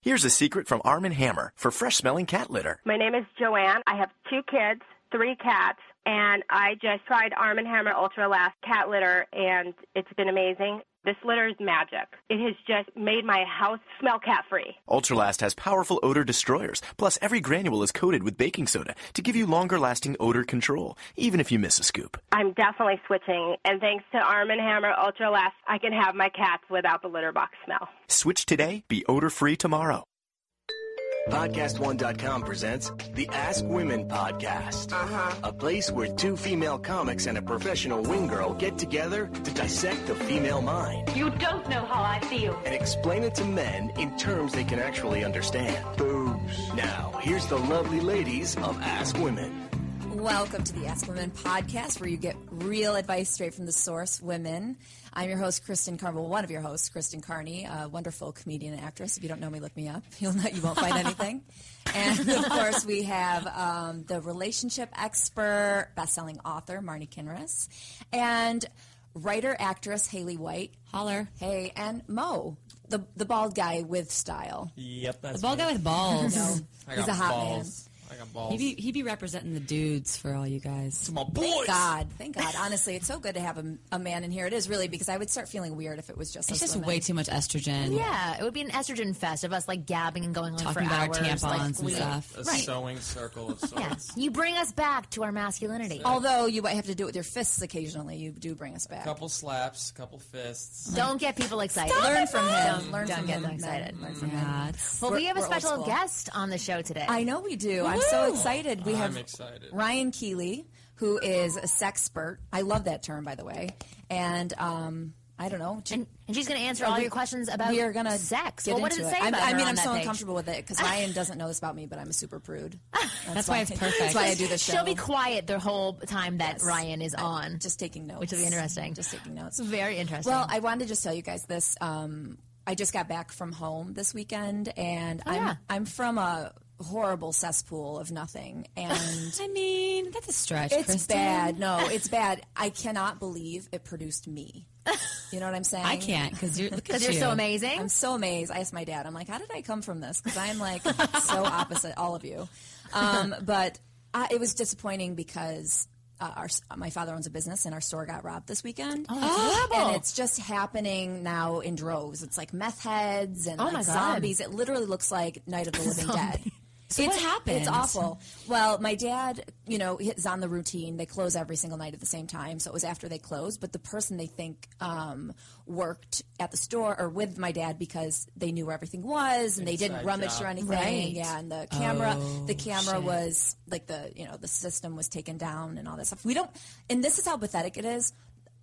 Here's a secret from Arm & Hammer for fresh-smelling cat litter. My name is Joanne. I have two kids, three cats, and I just tried Arm & Hammer Ultra Last cat litter, and it's been amazing. This litter is magic. It has just made my house smell cat-free. Ultralast has powerful odor destroyers, plus every granule is coated with baking soda to give you longer-lasting odor control, even if you miss a scoop. I'm definitely switching, and thanks to Arm & Hammer Ultralast, I can have my cats without the litter box smell. Switch today, be odor-free tomorrow. PodcastOne.com presents the Ask Women Podcast. Uh-huh. A place where two female comics and a professional wing girl get together to dissect the female mind You don't know how I feel. and explain it to men in terms they can actually understand. Boobs. Now, here's the lovely ladies of Ask Women. Welcome to the Ask Women podcast, where you get real advice straight from the source, women. I'm your host, Kristen Carney. Well, one of your hosts, Kristen Carney, a wonderful comedian and actress. If you don't know me, look me up. You'll not, you won't find anything. And of course, we have um, the relationship expert, best-selling author Marni Kinrys, and writer actress Haley White. Holler, hey, and Mo, the the bald guy with style. Yep, that's The bald me. guy with balls. No, I he's a hot balls. I got balls. He'd be, he'd be representing the dudes for all you guys. my boys. Thank God, thank God. Honestly, it's so good to have a, a man in here. It is really because I would start feeling weird if it was just It's just women. way too much estrogen. Yeah, it would be an estrogen fest of us like gabbing and going on Talking for about our tampons like, and we- stuff. A Right. sewing circle of Yeah, sorts. you bring us back to our masculinity. Although you might have to do it with your fists occasionally, you do bring us back. A Couple slaps, a couple fists. Don't get people excited. Learn from him. Don't, Learn don't from get him. them excited. Learn from him. Yeah, it's- Well, we We're- have a special guest on the show today. I know we do. I'm so excited. We have I'm excited. Ryan Keely, who is a sexpert. I love that term, by the way. And um, I don't know. and, and she's going to answer all your questions about we are gonna sex. Get Well, what does it say I'm- about I her mean, on I'm that so page? uncomfortable with it because Ryan doesn't know this about me, but I'm a super prude. That's, why it's perfect. That's why I do this show. She'll be quiet the whole time that Yes. Ryan is on. just taking notes, Which will be interesting. Just taking notes. Very interesting. Well, I wanted to just tell you guys this. Um, I just got back from home this weekend, and I'm Oh, yeah. I'm from a horrible cesspool of nothing, and I mean, that's a stretch. it's Kristen. bad. No, it's bad. I cannot believe it produced me. You know what I'm saying? I can't because you're because you're you. so amazing. I'm so amazed. I asked my dad. I'm like, how did I come from this? Because I'm like so opposite all of you. Um, but I, it was disappointing because. Uh, our, my father owns a business, and our store got robbed this weekend. Oh, And it's just happening now in droves. It's like meth heads and Oh like zombies. It literally looks like Night of the Living Dead. So what happened? It's awful. Well, my dad, you know, is on the routine. They close every single night at the same time, so it was after they closed. But the person they think um, worked at the store or with my dad because they knew where everything was and they didn't rummage job. through anything. Right. Yeah, and the camera, Oh, the camera was like the you know the system was taken down and all that stuff. We don't, and this is how pathetic it is.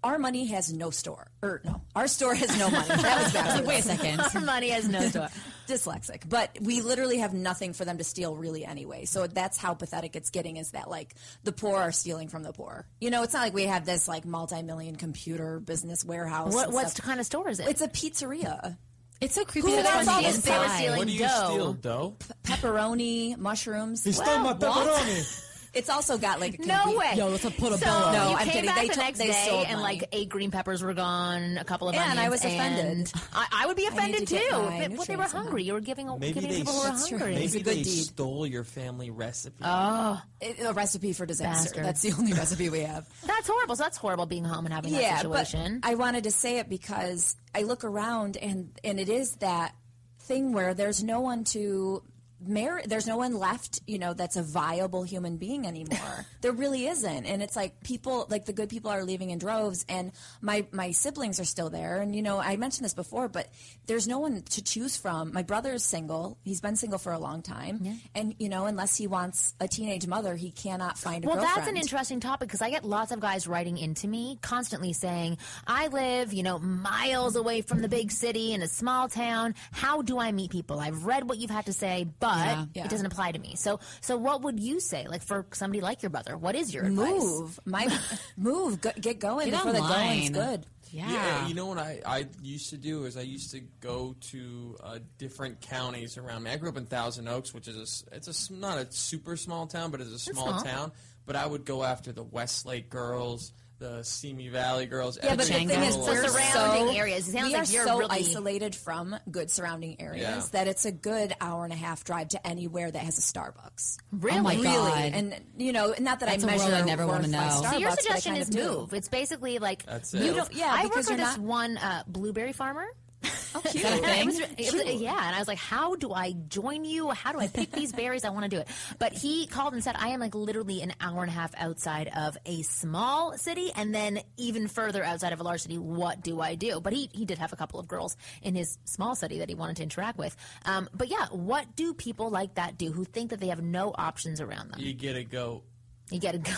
Our money has no store, or no, our store has no money. That was bad. Wait a second. Our money has no store. dyslexic, but we literally have nothing for them to steal really anyway. So that's how pathetic it's getting is that like the poor are stealing from the poor. You know, it's not like we have this like multi-million computer business warehouse. What, and what stuff. kind of store is it? It's a pizzeria. It's so creepy. Who that wants all this they were stealing What do you dough. steal, dough? Pepperoni, mushrooms. He stole my pepperoni. It's also got like a No conven- way. Yo, let's put a so bow No, you I'm came kidding. back They the took- next they day and like eight green peppers were gone, a couple of Yeah, onions. and I was offended. I, I would be offended to too. get But what they were somehow. hungry. You were giving, Maybe giving they people who were hungry. It's Maybe they deed. stole your family recipe. Oh. It- a recipe for disaster. Bastard. That's the only recipe we have. That's horrible. So that's horrible being home and having that situation. but I wanted to say it because I look around and and it is that thing where there's no one to mar- there's no one left, you know, that's a viable human being anymore. there really isn't. And it's like people, like the good people are leaving in droves and my, my siblings are still there. And, you know, I mentioned this before, but there's no one to choose from. My brother is single. He's been single for a long time. And, you know, unless he wants a teenage mother, he cannot find a Well, girlfriend. that's an interesting topic because I get lots of guys writing into me constantly saying, I live, you know, miles away from the big city in a small town. How do I meet people? I've read what you've had to say, but Yeah. Yeah. it doesn't apply to me. So, so what would you say? Like for somebody like your brother, what is your advice? Move. My, move. Go, get going Get before the online. going's good. Yeah. you know what I, I used to do is I used to go to uh, different counties around me. I grew up in Thousand Oaks, which is a, s- it's a s- not a super small town, but it's a small, small. town. But I would go after the Westlake girls, the Simi Valley girls. Yeah, but the every thing is. The we're surrounding so, areas. It sounds we like are you're so really- isolated from good surrounding areas Yeah. that it's a good hour and a half drive to anywhere that has a Starbucks. Really? Oh my Really, God. and you know, not that That's I a measure world I never wanna know. So your suggestion kind is of do. move. It's basically like That's you don't. Yeah, I because worked with this not- one uh, blueberry farmer. Oh, cute. Is that a It thing? was, it was- yeah, and I was like, "How do I join you? How do I pick these berries? I want to do it." But he called and said, "I am like literally an hour and a half outside of a small city, and then even further outside of a large city. What do I do?" But he he did have a couple of girls in his small city that he wanted to interact with. Um, but yeah, what do people like that do who think that they have no options around them? You get a goat. You get to go.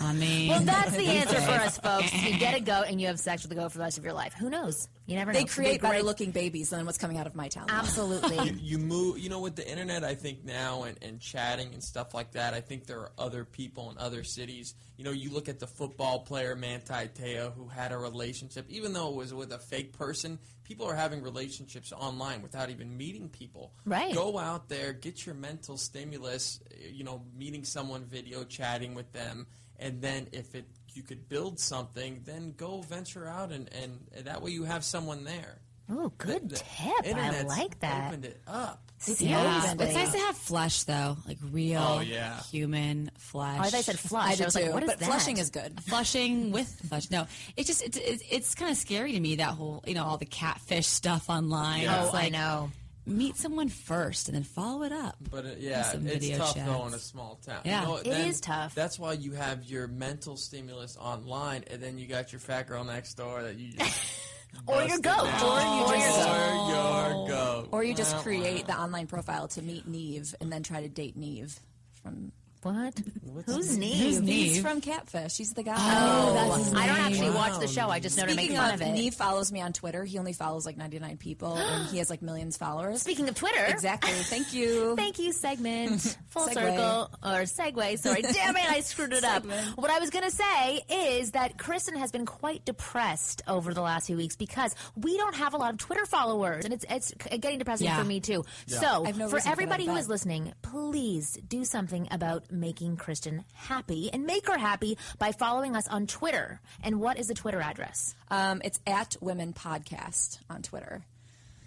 I mean, Well, that's the answer for us, folks. You get a goat and you have sex with a goat for the rest of your life. Who knows? You never know. They It could be create better great. looking babies than what's coming out of my town. Absolutely. you move you know with the internet i think now and, and chatting and stuff like that i think there are other people in other cities you know you look at the football player Manti Te'o who had a relationship even though it was with a fake person people are having relationships online without even meeting people Right. go out there get your mental stimulus you know meeting someone video chatting with them and then if it you could build something then go venture out and, and, and that way you have someone there Oh, good the tip. I like that. Opened it up. yeah. It's nice to have flesh though, like real Oh, yeah. human flesh. Oh, I thought you said flush. I do was too, like, what is but that? flushing is good. flushing with flesh. No, it's just it's it's, it's kind of scary to me that whole you know all the catfish stuff online. Yeah. It's Oh, I like, know. Meet someone first and then follow it up. But uh, yeah, Some it's tough chats. though in a small town. Yeah. you know, It then is tough. That's why you have your mental stimulus online, and then you got your fat girl next door that you just Or your goat. Or you or just- your goat. Or you just create the online profile to meet Nev and then try to date Nev from. What? Who's Nev? Who's Nev? He's from Catfish. He's the guy. Oh, oh that's his I don't name. actually watch the show. I just know to make fun of, of it. Nev follows me on Twitter. He only follows like 99 people, and he has like millions of followers. Speaking of Twitter. Exactly. Thank you. Thank you, segment. Full Segue. circle. Or segue, sorry. Damn it, I screwed it up. Segment. What I was going to say is that Kristen has been quite depressed over the last few weeks because we don't have a lot of Twitter followers. And it's it's getting depressing Yeah. for me, too. So, I have no for reason for everybody that, who but- is listening, please do something about making Kristen happy and make her happy by following us on Twitter. And what is the Twitter address? Um, it's at Women Podcast on Twitter.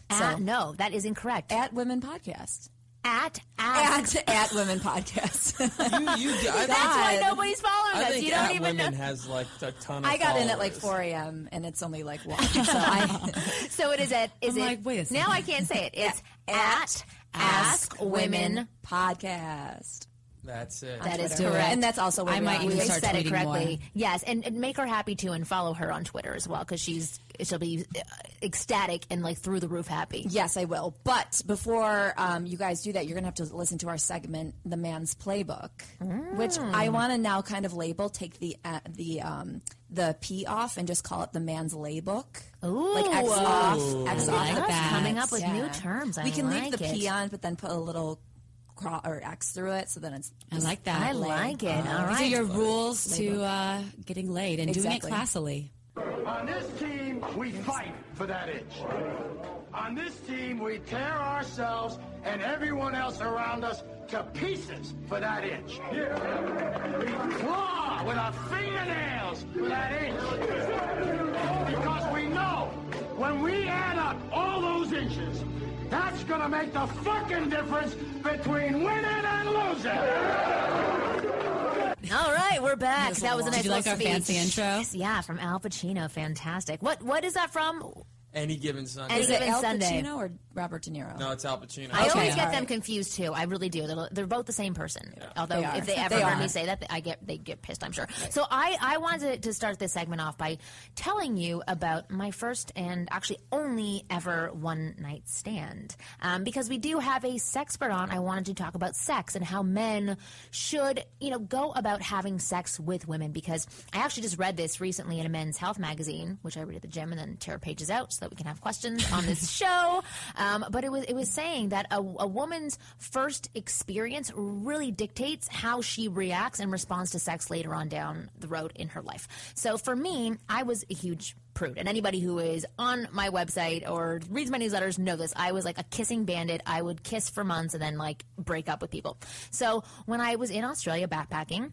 At, no, that is incorrect. At Women Podcast. At, ask. At at Women Podcast. You, you, I, That's why nobody's following I us. think You don't at even know. women has like a ton of. I got in at like 4 a.m. and it's only like one. So I, So it is at is I'm it like, wait a now. I can't say it. It's at at Ask Women. Podcast. That's it. That is Twitter. correct. And that's also where I we might are. even start said it tweeting correctly. more. Yes, and, and make her happy too, and follow her on Twitter as well because she's she'll be uh, ecstatic and like through the roof happy. Yes, I will. But before um, you guys do that, you're going to have to listen to our segment, "The Man's Playbook," which I want to now kind of label, take the uh, the um, the P off, and just call it the Man's Laybook. Ooh. like X off, X I off. like Us that. coming up with Yeah. new terms. I we can like leave the it. P on, but then put a little cro- or X through it, so then it's. I like that. I like it. All These are your rules to uh, getting laid and doing it classily. On this team, we fight for that inch. On this team, we tear ourselves and everyone else around us to pieces for that inch. We claw with our fingernails for that inch. Because we know when we add up all those inches, that's gonna make the fucking difference between winning and losing. All right, we're back. Here's That was a one. nice Did you like little our fancy intro? Yeah, from Al Pacino. Fantastic. What what is that from? Any given Sunday. Any Is it given Al Sunday. Pacino or Robert De Niro? no, it's Al Pacino. I Okay, always get all them right. confused too. I really do. They're, they're both the same person. Although They are. if they ever They heard are. me say that, I get they get pissed. I'm sure. So I I wanted to start this segment off by telling you about my first and actually only ever one night stand. Um, because we do have a sexpert on. I wanted to talk about sex and how men should you know go about having sex with women. Because I actually just read this recently in a Men's Health magazine, which I read at the gym and then tear pages out so that we can have questions on this show. Um, but it was it was saying that a, a woman's first experience really dictates how she reacts and responds to sex later on down the road in her life. So for me, I was a huge prude. And anybody who is on my website or reads my newsletters know this. I was like a kissing bandit. I would kiss for months and then like break up with people. So when I was in Australia backpacking,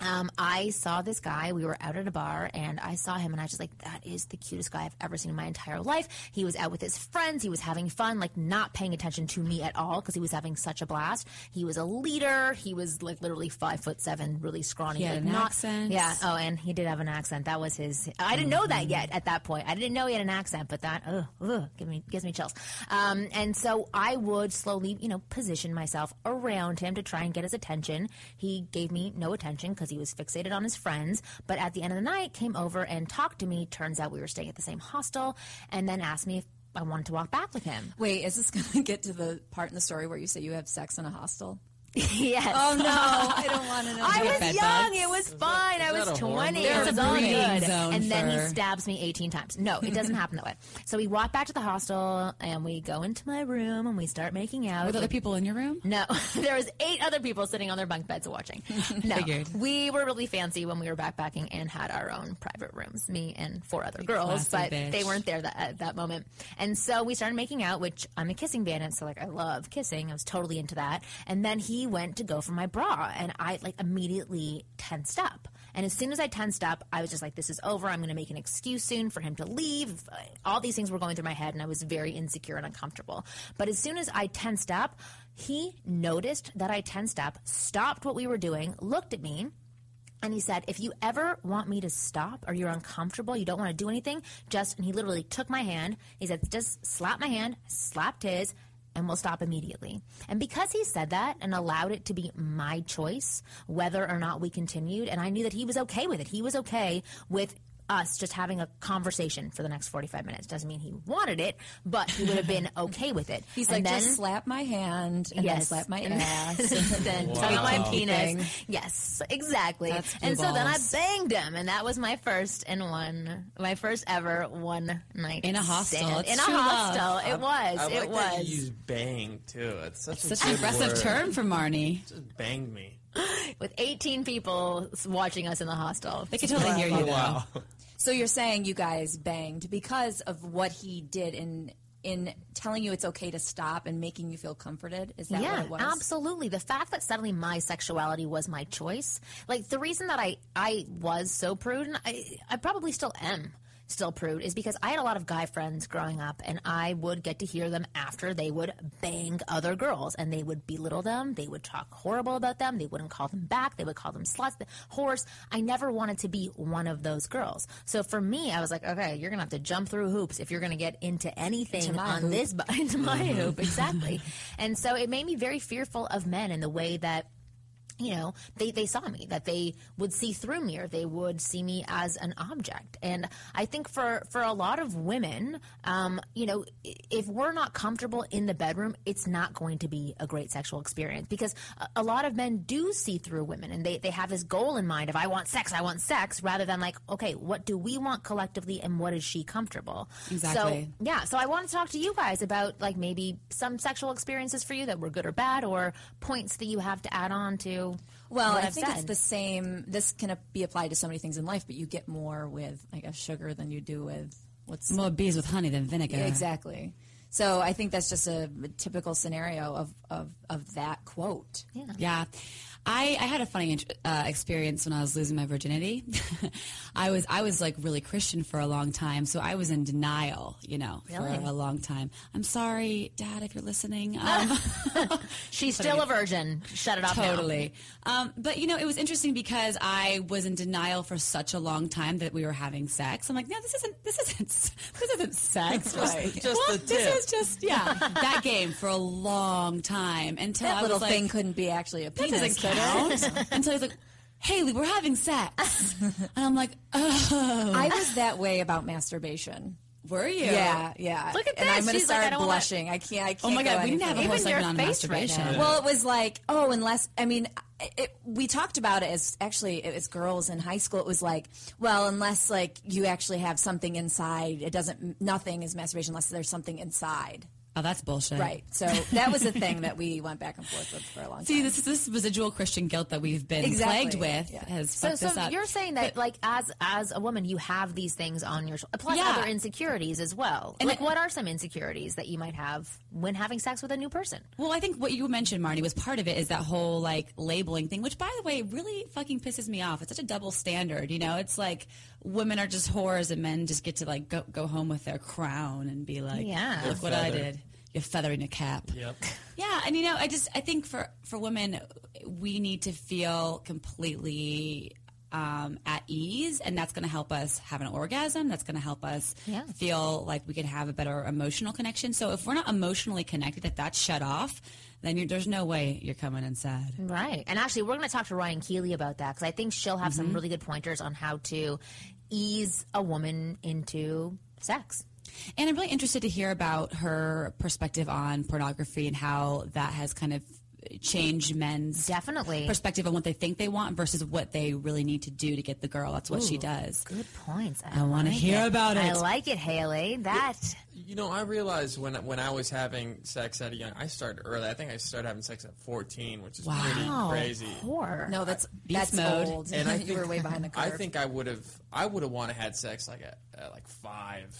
um, I saw this guy. We were out at a bar, and I saw him, and I was just like, "That is the cutest guy I've ever seen in my entire life." He was out with his friends. He was having fun, like not paying attention to me at all because he was having such a blast. He was a leader. He was like literally five foot seven, really scrawny. He had like, an not, accent. Yeah. Oh, and he did have an accent. That was his. I didn't know that yet at that point. I didn't know he had an accent, but that ugh, ugh, give me gives me chills. Um, and so I would slowly, you know, position myself around him to try and get his attention. He gave me no attention because he was fixated on his friends. But at the end of the night, came over and talked to me. Turns out we were staying at the same hostel, and then asked me if I wanted to walk back with him. Wait, is this going to get to the part in the story where you say you have sex in a hostel? yes. Oh no, I don't want to know. I was young. bugs? It was fine. I was that a horror 20. It was all good. zone And then he stabs me 18 times. No, it doesn't happen that way. So we walk back to the hostel and we go into my room and we start making out. With other people in your room? No, there was eight other people sitting on their bunk beds watching. No, Figured. we were really fancy when we were backpacking and had our own private rooms, me and four other girls, but bitch. they weren't there that, at that moment. And so we started making out, which I'm a kissing bandit, so like I love kissing. I was totally into that. And then he went to go for my bra, and I like immediately tensed up. And as soon as I tensed up, I was just like, this is over. I'm going to make an excuse soon for him to leave. All these things were going through my head, and I was very insecure and uncomfortable. But as soon as I tensed up, he noticed that I tensed up, stopped what we were doing, looked at me, and he said, if you ever want me to stop or you're uncomfortable, you don't want to do anything, just, and he literally took my hand. He said, just slap my hand, slapped his, and we'll stop immediately. And because he said that and allowed it to be my choice, whether or not we continued, and I knew that he was okay with it, he was okay with us just having a conversation for the next 45 minutes. Doesn't mean he wanted it, but he would have been okay with it. He's And like, then, just slap my hand and then Yes. slap my And ass. then Wow. tug my penis. thing. Yes, exactly. That's and blue so then I banged him, and that was my first and one, my first ever one night In a hostel. stand. In a true love. hostel, it was. I like it that was you use bang too. It's such, a, Such an aggressive word. term for Marni. Just banged me. with 18 people watching us in the hostel. They could totally hear you, though. Wow. So you're saying you guys banged because of what he did in in telling you it's okay to stop and making you feel comforted? Is that yeah, what it was? absolutely. The fact that suddenly my sexuality was my choice, like the reason that I I was so prude, and I I probably still am still prude, is because I had a lot of guy friends growing up, and I would get to hear them after they would bang other girls, and they would belittle them, they would talk horrible about them, they wouldn't call them back, they would call them sluts, the horse. I never wanted to be one of those girls. So for me, I was like, okay, you're gonna have to jump through hoops if you're gonna get into anything Into on hoop. this into my mm-hmm. hoop exactly and so it made me very fearful of men in the way that you know they, they saw me that they would see through me or they would see me as an object and i think for for a lot of women um, you know if we're not comfortable in the bedroom it's not going to be a great sexual experience because a, a lot of men do see through women and they, they have this goal in mind of i want sex i want sex rather than like okay what do we want collectively and what is she comfortable Exactly. so yeah, so I want to talk to you guys about like maybe some sexual experiences for you that were good or bad, or points that you have to add on to. Well, I I've think it's the same. This can be applied to so many things in life, but you get more with, I guess, sugar than you do with what's More bees with honey than vinegar. exactly. So I think that's just a typical scenario of, of, of that quote. Yeah. Yeah. I, I had a funny uh, experience when I was losing my virginity. I was I was like really Christian for a long time, so I was in denial, you know, Really? for a long time. I'm sorry, Dad, if you're listening. Um, She's still a virgin. Shut it off totally. Um, but you know, it was interesting because I was in denial for such a long time that we were having sex. I'm like, no, this isn't. This isn't. This isn't sex. Right. Just Well, This is just yeah, that game for a long time until That I little was like, thing couldn't be actually a penis. Doesn't could it? count. Until he's like, Haley, we're having sex. and I'm like, oh. I was that way about masturbation. Were you? Yeah, yeah. Look at and I'm this. gonna She's like, start I don't wanna- blushing. I can't. I can't. Oh my go God, we didn't have a whole Even segment on face right masturbation. Well, it was like, oh, unless I mean, it, we talked about it as actually it was girls in high school. It was like, well, unless like you actually have something inside, it doesn't. Nothing is masturbation unless there's something inside. Oh, that's bullshit. Right. So that was a thing that we went back and forth with for a long See, time. See, this is this residual Christian guilt that we've been Exactly. plagued with Yeah. has So, fucked so us up. So you're saying that, like, as as a woman, you have these things on your shoulder, plus Yeah. other insecurities as well. And like, I- what are some insecurities that you might have when having sex with a new person? Well, I think what you mentioned, Marni, was part of it is that whole like labeling thing, which by the way really fucking pisses me off. It's such a double standard, you know? It's like women are just whores and men just get to like go, go home with their crown and be like, Yeah. look what I did. You're feathering a cap. Yep. Yeah, and you know, I just I think for for women, we need to feel completely um, at ease, and that's going to help us have an orgasm. That's going to help us Yeah. feel like we can have a better emotional connection. So if we're not emotionally connected, if that's shut off, then you're, there's no way you're coming inside. Right. And actually, we're going to talk to Ryan Keely about that because I think she'll have Mm-hmm. some really good pointers on how to ease a woman into sex. And I'm really interested to hear about her perspective on pornography and how that has kind of changed men's Definitely. perspective on what they think they want versus what they really need to do to get the girl. That's what she does. Good points. I, I wanna like hear it. about it. I like it, Haley. That. You know, I realized when when I was having sex at a young, I started early. I think I started having sex at 14, which is Wow. pretty crazy. Poor. no, that's Beast that's mode. old. And I you were way behind the curve. I think I would have, I would have wanted to had sex like at, at like five,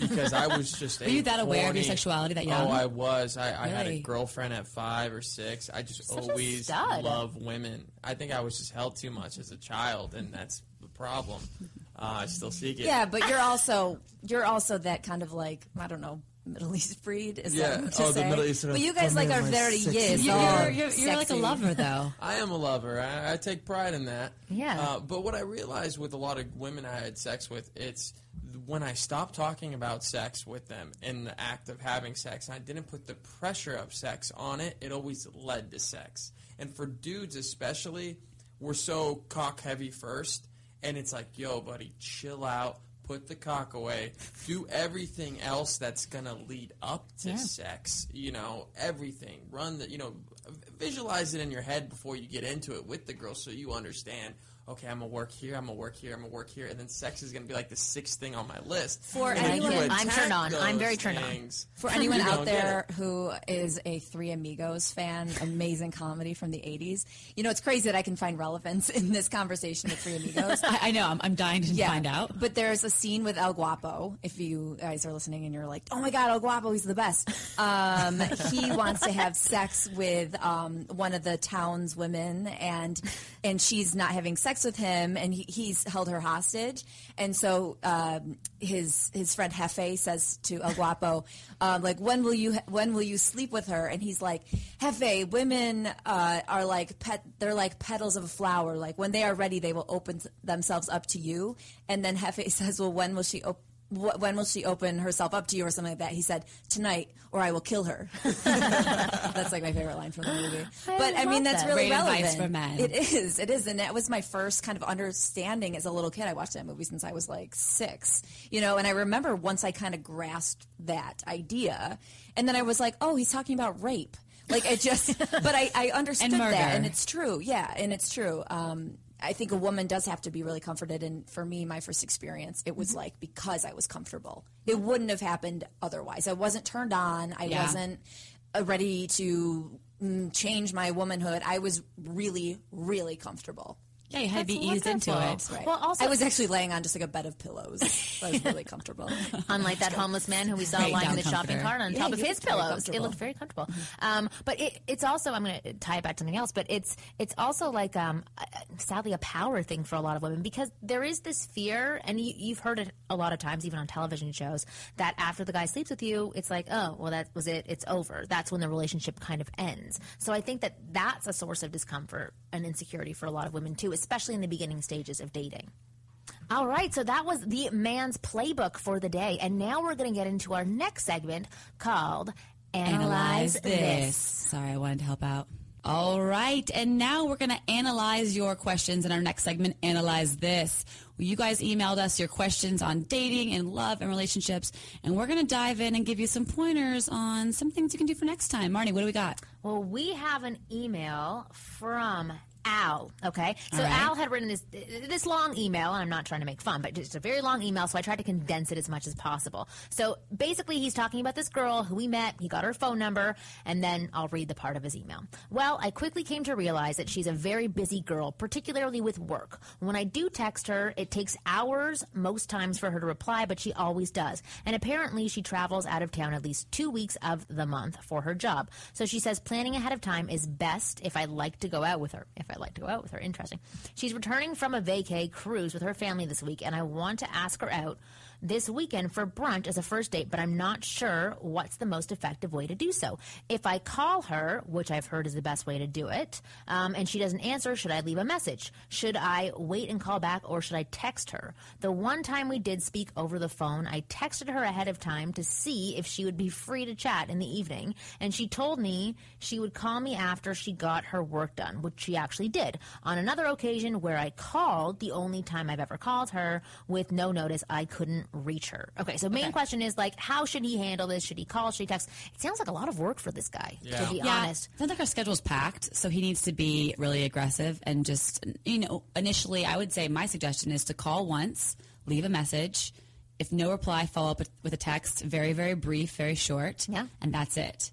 because I was just. Were you that aware of your sexuality that young? Oh, I was. I, I had a Really? girlfriend at five or six. I just Such a always stud. loved women. I think I was just held too much as a child, and that's the problem. Uh, I still seek it. Yeah, but you're also you're also that kind of like I don't know Middle East breed. Is Yeah. that to Oh, the say? Middle Eastern- But you guys like here, are very sexy yes. You're, you're, you're, you're like a lover, though. I am a lover. I, I take pride in that. Yeah. Uh, but what I realized with a lot of women I had sex with, it's when I stopped talking about sex with them in the act of having sex, and I didn't put the pressure of sex on it, it always led to sex. And for dudes especially, we're so cock heavy first, and it's like, yo, buddy, chill out. Put the cock away. Do everything else that's gonna lead up to Yeah. sex. You know, everything. Run the, you know, visualize it in your head before you get into it with the girl so you understand okay i'm gonna work here i'm gonna work here i'm gonna work here and then sex is gonna be like the sixth thing on my list For And anyone- I'm turned on. I'm very those turned on. For anyone out there who is a Three Amigos fan, amazing comedy from the 80s. You know, it's crazy that I can find relevance in this conversation with Three Amigos. I, I know. I'm, I'm dying to find out. But there's a scene with El Guapo. If you guys are listening and you're like, oh my God, El Guapo, he's the best. Um, he wants to have sex with um, one of the town's women, and and she's not having sex with him, and he, he's held her hostage. And so um, his his friend Jefe says to El Guapo, um, like, when will you when will you sleep with her? And he's like, Jefe, women uh, are like pet. They're like petals of a flower. Like when they are ready, they will open themselves up to you. And then Jefe says, well, when will she open? Wh- when will she open herself up to you or something like that? He said, tonight or I will kill her. that's like my favorite line from the movie. I but I mean, that's that. really Great advice relevant. for men. It is. It is. And that was my first kind of understanding as a little kid. I watched that movie since I was like six, you know, and I remember once I kind of grasped that idea and then I was like, oh, he's talking about rape. Like it just, but I, I understood And that and it's true. Yeah. And it's true. Um, I think a woman does have to be really comforted. And for me, my first experience, it Mm-hmm. was like because I was comfortable. It wouldn't have happened otherwise. I wasn't turned on. I Yeah. wasn't uh, ready to mm, change my womanhood. I was really, really comfortable. Yeah, you had to be eased into wonderful. it. Well, also, I was actually laying on just like a bed of pillows. I was really comfortable. Unlike that homeless man who we saw Great lying in down the shopping cart on Yeah, top of his pillows. It looked very comfortable. Um, but it, it's also I'm going to tie it back to something else. But it's it's also like um, uh, sadly a power thing for a lot of women because there is this fear, and you, you've heard it a lot of times, even on television shows, that after the guy sleeps with you, it's like oh well that was it, it's over. That's when the relationship kind of ends. So I think that that's a source of discomfort and insecurity for a lot of women too, especially in the beginning stages of dating. All right, so that was the man's playbook for the day. And now we're going to get into our next segment called Analyze, this. Sorry, I wanted to help out. All right, and now we're going to analyze your questions in our next segment, Analyze This. Well, you guys emailed us your questions on dating and love and relationships, and we're going to dive in and give you some pointers on some things you can do for next time. Marni, what do we got? Well, we have an email from Al. Okay, so right. Al had written this this long email, and I'm not trying to make fun, but it's a very long email, so I tried to condense it as much as possible. So basically, he's talking about this girl who he met. He got her phone number, and then I'll read the part of his email. Well, I quickly came to realize that she's a very busy girl, particularly with work. When I do text her, it takes hours most times for her to reply, but she always does. And apparently, she travels out of town at least two weeks of the month for her job. So she says planning ahead of time is best if I like to go out with her. If I like to go out with her, interesting. She's returning from a vacay cruise with her family this week, and I want to ask her out this weekend for brunch as a first date, but I'm not sure what's the most effective way to do so. If I call her, which I've heard is the best way to do it, um, and she doesn't answer, should I leave a message? Should I wait and call back, or should I text her? The one time we did speak over the phone, I texted her ahead of time to see if she would be free to chat in the evening, and she told me she would call me after she got her work done, which she actually did. On another occasion where I called, the only time I've ever called her with no notice, I couldn't reach her. Okay, so main question is like, how should he handle this? Should he call? Should he text? It sounds like a lot of work for this guy, to be honest. Sounds like our schedule's packed, so he needs to be really aggressive and just, you know, initially, I would say my suggestion is to call once, leave a message. If no reply, follow up with, with a text, very, very brief, very short. Yeah. And that's it.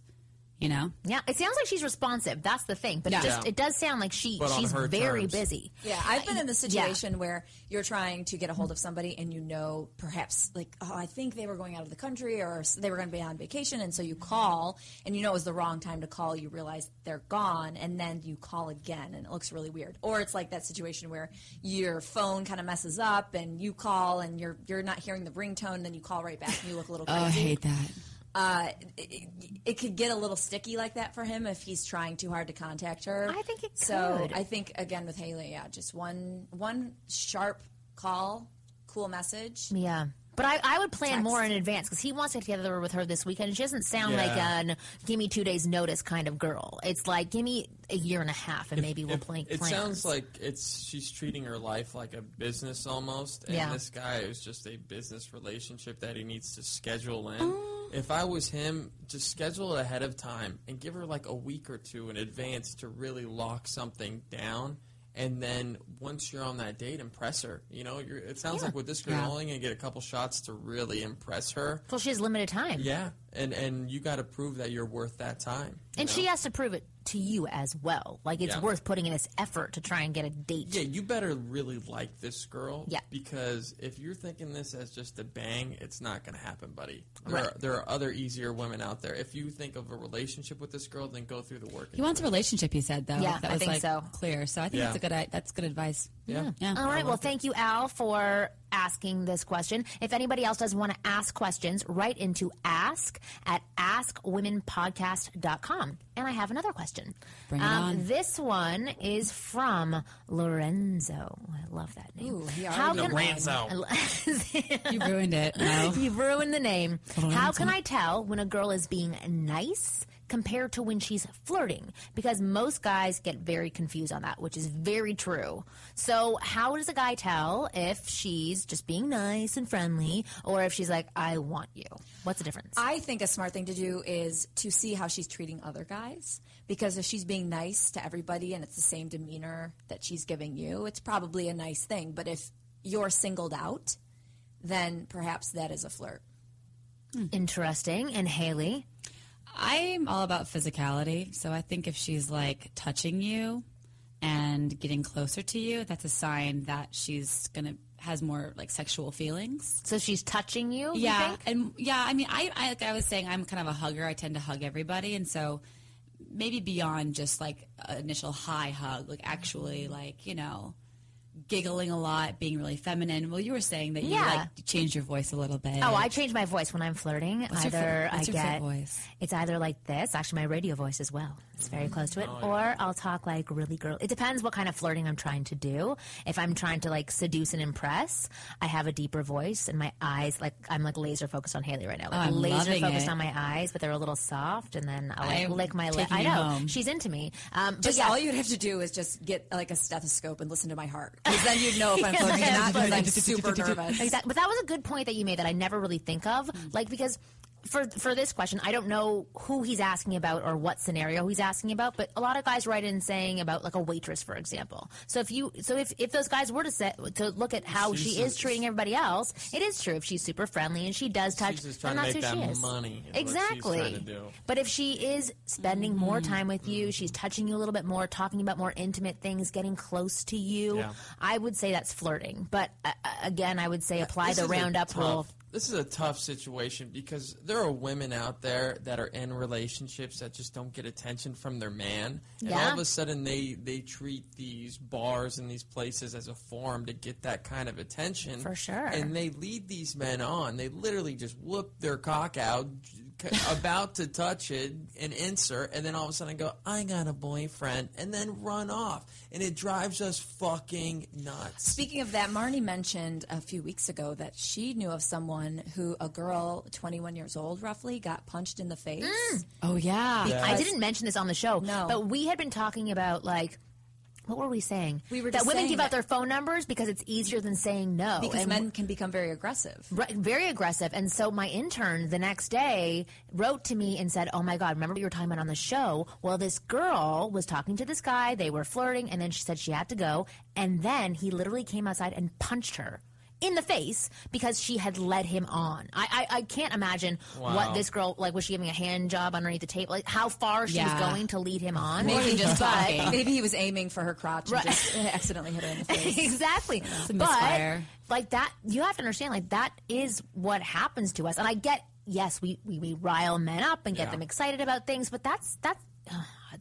You know? Yeah, it sounds like she's responsive. That's the thing, but Yeah. it just Yeah. it does sound like she But she's very terms. busy. Yeah, I've been in the Yeah. situation where you're trying to get a hold of somebody and you know perhaps like oh I think they were going out of the country or they were going to be on vacation and so you call and you know it was the wrong time to call you realize they're gone and then you call again and it looks really weird or it's like that situation where your phone kind of messes up and you call and you're you're not hearing the ringtone and then you call right back and you look a little Oh. I hate that. Uh, it, it could get a little sticky like that for him if he's trying too hard to contact her. I think it so. could. I think again with Haley, yeah, just one one sharp call, cool message. Yeah. But I, I would plan Text. more in advance because he wants to get together with her this weekend. She doesn't sound like Yeah. an give me two days notice kind of girl. It's like give me a year and a half and maybe we'll plan. It plans. sounds like it's she's treating her life like a business almost, and Yeah. this guy is just a business relationship that he needs to schedule in. Oh. If I was him, just schedule it ahead of time and give her like a week or two in advance to really lock something down. And then once you're on that date, impress her. You know, you're, it sounds like with this girl, Yeah. you're only gonna get a couple shots to really impress her. well, she has limited time. Yeah, and and you got to prove that you're worth that time. And know? she has to prove it to you as well. Like it's Yeah. worth putting in this effort to try and get a date. Yeah, you better really like this girl. Yeah. Because if you're thinking this as just a bang, it's not going to happen, buddy. There, Right. are, there are other easier women out there. If you think of a relationship with this girl, then go through the work. He wants a relationship, he said, though. Yeah, that I was think like so. clear. So I think Yeah. that's a good that's good advice. Yeah. Yeah. All right. Well, thank you, Al, for asking this question. If anybody else does want to ask questions, write into ask at askwomenpodcast.com. And I have another question. Um, Bring it on. This one is from Lorenzo. I love that name. Ooh, he How already can You ruined it. No. You've ruined the name. How can I tell when a girl is being nice compared to when she's flirting? Because most guys get very confused on that, which is very true. So, how does a guy tell if she's just being nice and friendly or if she's like, I want you? What's the difference? I think a smart thing to do is to see how she's treating other guys. Because if she's being nice to everybody and it's the same demeanor that she's giving you, it's probably a nice thing. But if you're singled out, then perhaps that is a flirt. Interesting. And Haley? I'm all about physicality, so I think if she's like touching you and getting closer to you, that's a sign that she's gonna has more like sexual feelings. So she's touching you. you Yeah, think? and yeah, I mean, I, I like I was saying, I'm kind of a hugger. I tend to hug everybody, and so maybe beyond just like initial high hug, like actually like you know. Giggling a lot, being really feminine. Well, you were saying that you Yeah. like changed your voice a little bit. Oh, I change my voice when I'm flirting. What's either what's I your get voice? it's either like this, actually my radio voice as well. It's very close to it, Oh, or I'll talk like really girl. It depends what kind of flirting I'm trying to do. If I'm trying to like seduce and impress, I have a deeper voice and my eyes like I'm like laser focused on Haley right now. Oh, Like I'm laser focused it. on my eyes, but they're a little soft, and then I like lick my lip. I know home. she's into me. Um, but Just yeah, all you'd have to do is just get like a stethoscope and listen to my heart, because then you'd know if I'm flirting or not. Because I'm super nervous. Exactly. But that was a good point that you made that I never really think of. Mm. Like because for for this question, I don't know who he's asking about or what scenario he's asking about. But a lot of guys write in saying about like a waitress, for example. So if you so if, if those guys were to set to look at how She's she just- is treating everybody else, it is true. If she's super friendly and she does touch, She's just trying to that's make who that she is. money. Exactly. trying to do. But if she is spending more Mm-hmm. time with you, she's touching you a little bit more, talking about more intimate things, getting close to you, Yeah. I would say that's flirting. But uh, uh, again, I would say apply This the roundup rule. This is a tough situation because there are women out there that are in relationships that just don't get attention from their man, and all of a sudden they they treat these bars and these places as a forum to get that kind of attention. For sure. and they lead these men on. They literally just whoop their cock out. C- About to touch it and insert, and then all of a sudden I go, I got a boyfriend, and then run off, and it drives us fucking nuts. Speaking of that, Marni mentioned a few weeks ago that she knew of someone who, a girl, 21 years old roughly, got punched in the face. Mm. Oh yeah. I didn't mention this on the show, No. but we had been talking about like. What were we saying? We were that women give out their phone numbers because it's easier than saying no. Because And men can become very aggressive. Right, very aggressive. And so my intern the next day wrote to me and said, Oh my God, remember what you were talking about on the show? Well, this girl was talking to this guy, they were flirting, and then she said she had to go. And then he literally came outside and punched her. In the face because she had led him on. I I, I can't imagine Wow. what this girl like. Was she giving a hand job underneath the table? Like how far she Yeah. was going to lead him on? Maybe just But- talking. Maybe he was aiming for her crotch Right. and just accidentally hit her in the face. exactly. But like that, you have to understand, like that is what happens to us. And I get, yes, we we, we rile men up and get Yeah. them excited about things, but that's that's. Uh,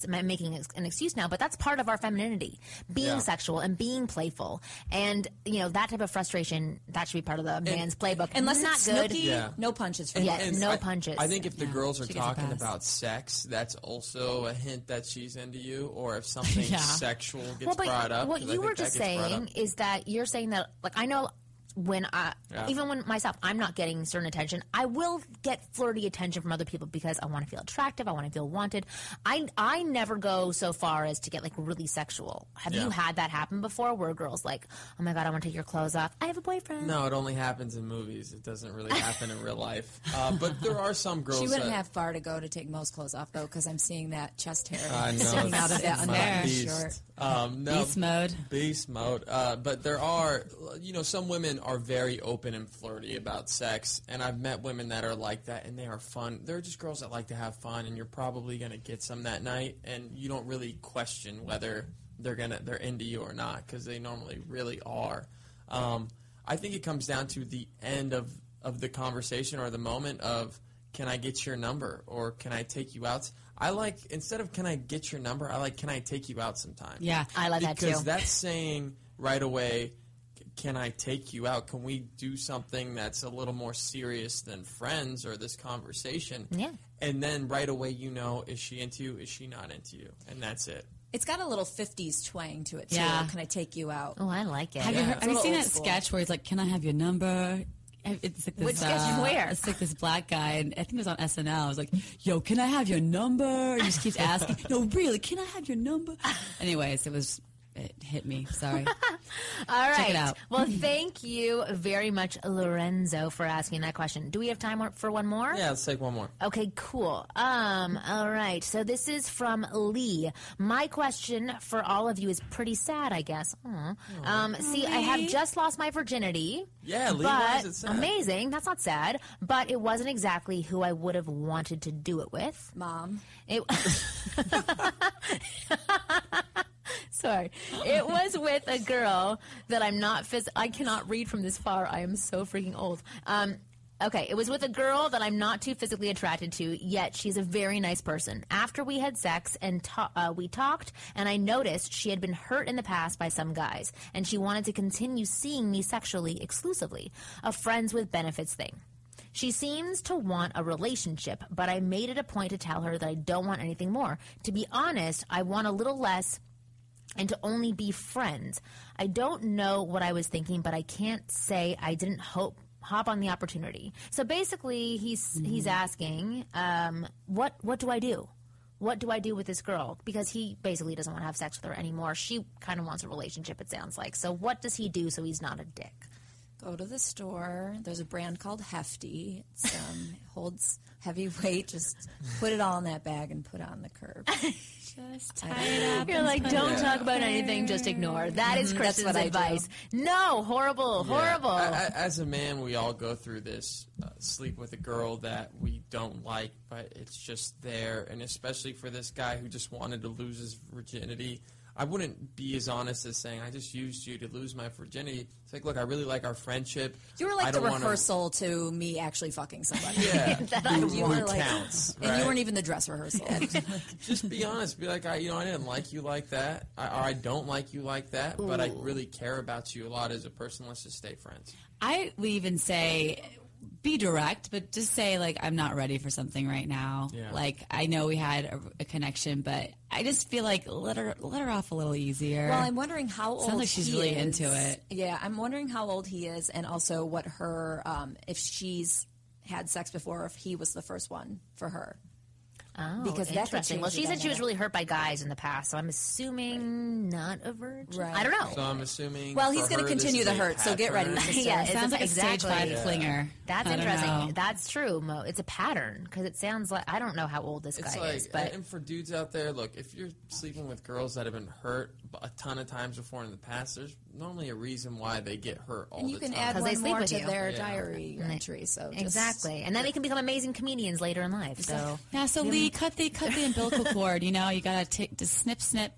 it's, I'm making an excuse now, but that's part of our femininity, being Yeah. sexual and being playful, and you know that type of frustration that should be part of the man's playbook. Unless not it's good. Snooki, Yeah. no punches for And- Yeah, no I- punches. I think if the Yeah. girls are She gets a talking about sex, that's also a hint that she's into you, or if something Yeah. sexual gets well, but brought up. what 'cause I you were just saying is that you're saying that, like, I know when I, Yeah. even when myself, I'm not getting certain attention, I will get flirty attention from other people because I want to feel attractive, I want to feel wanted. I, I never go so far as to get like really sexual. Have Yeah. you had that happen before where girl's like, oh my God, I want to take your clothes off? I have a boyfriend. No, it only happens in movies. It doesn't really happen in real life. Uh, but there are some girls She wouldn't that have far to go to take most clothes off, though, because I'm seeing that chest hair I know. sticking out of it's that my unbuttoned beast. shirt. Um, no, Beast mode. Beast mode. Uh, but there are, you know, some women are very open and flirty about sex, and I've met women that are like that, and they are fun. They're just girls that like to have fun, and you're probably gonna get some that night, and you don't really question whether they're gonna they're into you or not because they normally really are. Um, I think it comes down to the end of of the conversation or the moment of can I get your number or can I take you out? I like instead of can I get your number, I like can I take you out sometime. Yeah. I like that too. because that's saying right away, "C- can I take you out? Can we do something that's a little more serious than friends or this conversation? Yeah. And then right away you know is she into you? Is she not into you? And that's it. It's got a little 50s twang to it, too. Yeah. Can I take you out? Oh, I like it. Have you, heard, have you seen that school. sketch where he's like, "Can I have your number?" It's like this, Which sketch? uh, Where? It's like this black guy, and I think it was on SNL. I was like, "Yo, can I have your number?" And he just keeps asking, "No, really, can I have your number?" Anyways, it was it hit me. Sorry. All right. Check it out. Well, thank you very much, Lorenzo, for asking that question. Do we have time for one more? Yeah, let's take one more. Okay, cool. Um, all right. So this is from Lee. My question for all of you is pretty sad, I guess. Aw. Um, see, I have just lost my virginity. Yeah, Lee, but why is it sad? amazing. That's not sad, but it wasn't exactly who I would have wanted to do it with. Mom. It. so story. It was with a girl that I'm not phys- I cannot read from this far. I am so freaking old. Um, Okay, it was with a girl that I'm not too physically attracted to, yet she's a very nice person. After we had sex and ta- uh, we talked, and I noticed she had been hurt in the past by some guys, and she wanted to continue seeing me sexually exclusively, a friends with benefits thing. She seems to want a relationship, but I made it a point to tell her that I don't want anything more. To be honest, I want a little less and to only be friends. I don't know what I was thinking, but I can't say I didn't hope hop on the opportunity. So basically, he's he's asking, um, what what do I do? What do I do with this girl? Because he basically doesn't want to have sex with her anymore. She kind of wants a relationship. It sounds like. So what does he do so he's not a dick? Go to the store. There's a brand called Hefty. It um, holds heavy weight. Just put it all in that bag and put it on the curb. Just tie it up. You're like, don't talk up about anything, just ignore. That is Mhm, that's Kristen's what I advice. No, horrible, Yeah. horrible. I- I- as a man, we all go through this. Uh, sleep with a girl that we don't like, but it's just there. And especially for this guy who just wanted to lose his virginity, I wouldn't be as honest as saying I just used you to lose my virginity. It's like, look, I really like our friendship. You were like the don't wanna- rehearsal to me actually fucking somebody. Yeah, That who, you who were like, counts? and you weren't even the dress rehearsal. just be honest. Be like, I, you know, I didn't like you like that, I, or I don't like you like that, but I really care about you a lot as a person. Let's just stay friends. I would even say be direct, but just say like I'm not ready for something right now. Yeah. Like I know we had a, a connection, but I just feel like let her let her off a little easier. Well, I'm wondering how old Sounds like she's he really is. into it. Yeah, I'm wondering how old he is, and also what her, um, if she's had sex before, if he was the first one for her. Oh, Because that could interesting. change Well, she said she was really hurt by guys in the past, so I'm assuming not a virgin. Right. I don't know. So I'm assuming. Well, he's gonna continue is the hurt, so get ready. pattern. sister. yeah, it's Sounds like a stage exactly. five clinger. That's I interesting. That's true, Mo. It's a pattern because it sounds like I don't know how old this It's guy like, is, but and for dudes out there, look, if you're sleeping with girls that have been hurt a ton of times before in the past, there's normally a reason why they get hurt all And you the can time. add 'Cause one they sleep more with to you. their Yeah. diary entry. So just- exactly, and then they can become amazing comedians later in life. So yeah. So Lee, cut the cut the umbilical cord. You know, you gotta take just snip snip,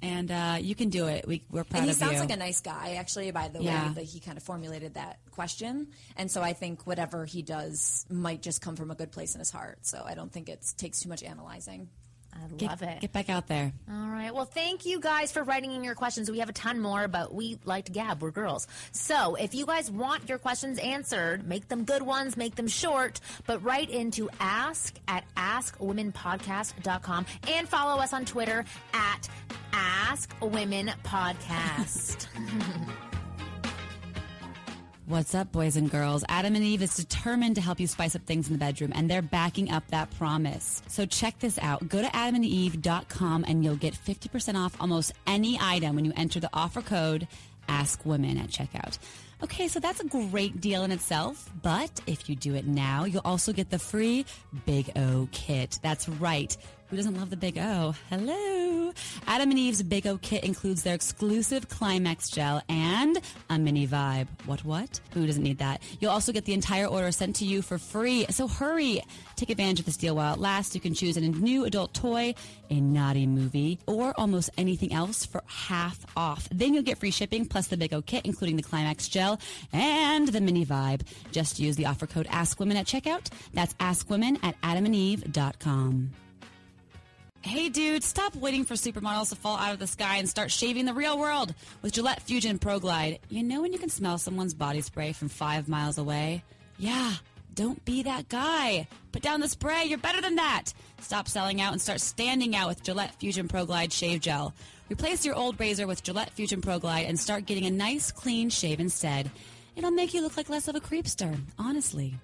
and uh, you can do it. We we're proud And he of sounds you. like a nice guy, actually, by the Yeah. way that he kind of formulated that question. And so I think whatever he does might just come from a good place in his heart. So I don't think it takes too much analyzing. I get, love it. Get back out there. All right. Well, thank you guys for writing in your questions. We have a ton more, but we like to gab. We're girls. So if you guys want your questions answered, make them good ones, make them short, but write into ask at askwomenpodcast.com and follow us on Twitter at Ask Women Podcast. What's up, boys and girls? Adam and Eve is determined to help you spice up things in the bedroom, and they're backing up that promise. So check this out. Go to adamandeve.com and you'll get 50% off almost any item when you enter the offer code AskWomen at checkout. Okay, so that's a great deal in itself, but if you do it now, you'll also get the free Big O kit. That's right. Who doesn't love the Big O? Hello. Adam and Eve's Big O kit includes their exclusive Climax gel and a mini vibe. What, what? Who doesn't need that? You'll also get the entire order sent to you for free. So hurry. Take advantage of this deal while it lasts. You can choose a new adult toy, a naughty movie, or almost anything else for half off. Then you'll get free shipping plus the Big O kit, including the Climax gel and the mini vibe. Just use the offer code AskWomen at checkout. That's AskWomen at adamandeve.com. Hey dude, stop waiting for supermodels to fall out of the sky and start shaving the real world with Gillette Fusion Pro Glide. You know when you can smell someone's body spray from five miles away? Yeah, don't be that guy. Put down the spray, you're better than that. Stop selling out and start standing out with Gillette Fusion Pro Glide Shave Gel. Replace your old razor with Gillette Fusion Pro Glide and start getting a nice clean shave instead. It'll make you look like less of a creepster, honestly.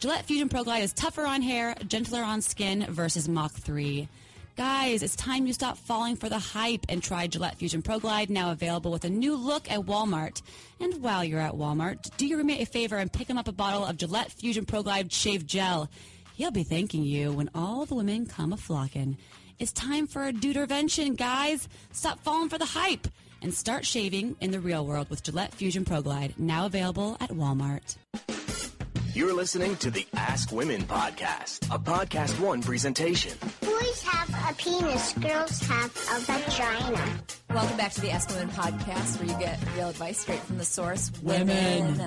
Gillette Fusion Pro Glide is tougher on hair, gentler on skin versus Mach 3. Guys, it's time you stop falling for the hype and try Gillette Fusion Pro Glide, now available with a new look at Walmart. And while you're at Walmart, do your roommate a favor and pick him up a bottle of Gillette Fusion Pro Glide Shave Gel. He'll be thanking you when all the women come a flocking. It's time for a dudervention, guys. Stop falling for the hype and start shaving in the real world with Gillette Fusion Pro Glide, now available at Walmart. You're listening to the Ask Women podcast, a podcast one presentation. Boys have a penis, girls have a vagina. Welcome back to the Ask Women podcast, where you get real advice straight from the source. Women.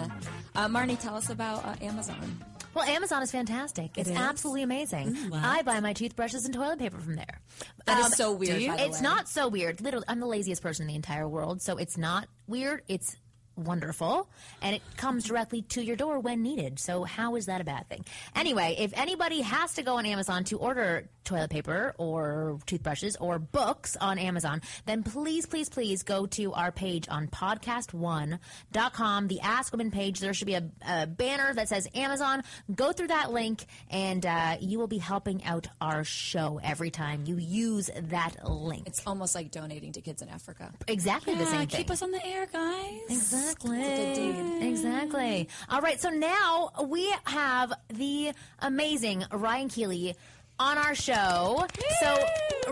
Uh, Marni, tell us about uh, Amazon. Well, Amazon is fantastic. It's is? absolutely amazing. what? I buy my toothbrushes and toilet paper from there. That is so weird, by the It's way. not so weird. Literally, I'm the laziest person in the entire world, so it's not weird. It's wonderful, and it comes directly to your door when needed. So how is that a bad thing? Anyway, if anybody has to go on Amazon to order toilet paper or toothbrushes or books on Amazon, then please, please, please go to our page on podcast1.com, the Ask Women page. There should be a, a banner that says Amazon. Go through that link, and uh, you will be helping out our show every time you use that link. It's almost like donating to kids in Africa. exactly the same thing. keep us on the air, guys. Exactly. good. Exactly. All right. So now we have the amazing Ryan Keely on our show. So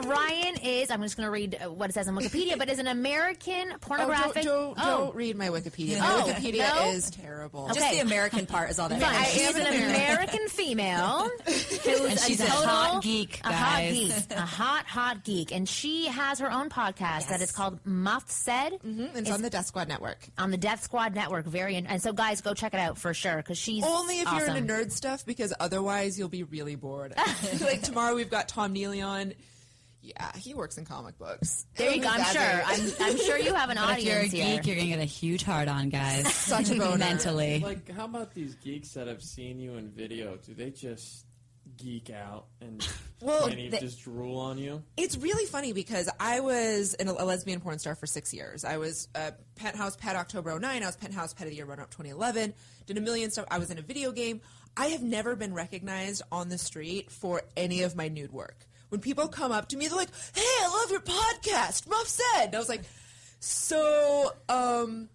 Ryan is, I'm just going to read uh, what it says on Wikipedia, but is an American Oh, pornographic. don't, don't, Oh. don't read my Wikipedia. Oh, Wikipedia no? is terrible. Just the American part is all that Fine. matters. She's an American female And she's a total- hot geek, A hot geek. A hot, hot geek. And she has her own podcast that is called Muff Said. Mhm, It's on the Death Squad Network. on the Death Squad Network. Very, in- and so guys, go check it out for sure because she's Only if you're into nerd stuff, because otherwise you'll be really bored. like tomorrow we've got Tom Neely on. Yeah, he works in comic books. There you go. I'm sure. I'm, I'm sure you have an But if you're a audience geek, you're gonna get a huge hard on, guys. Such a boner. Mentally. Like, how about these geeks that have seen you in video? Do they just geek out and Well, kind of they- just drool on you? It's really funny because I was in a, a lesbian porn star for six years. I was uh, Penthouse Pet October 09. I was Penthouse Pet of the Year Run Up 2011. Did a million stuff. I was in a video game. I have never been recognized on the street for any of my nude work. When people come up to me, they're like, "Hey, I love your podcast." Muff said. And I was like, so um,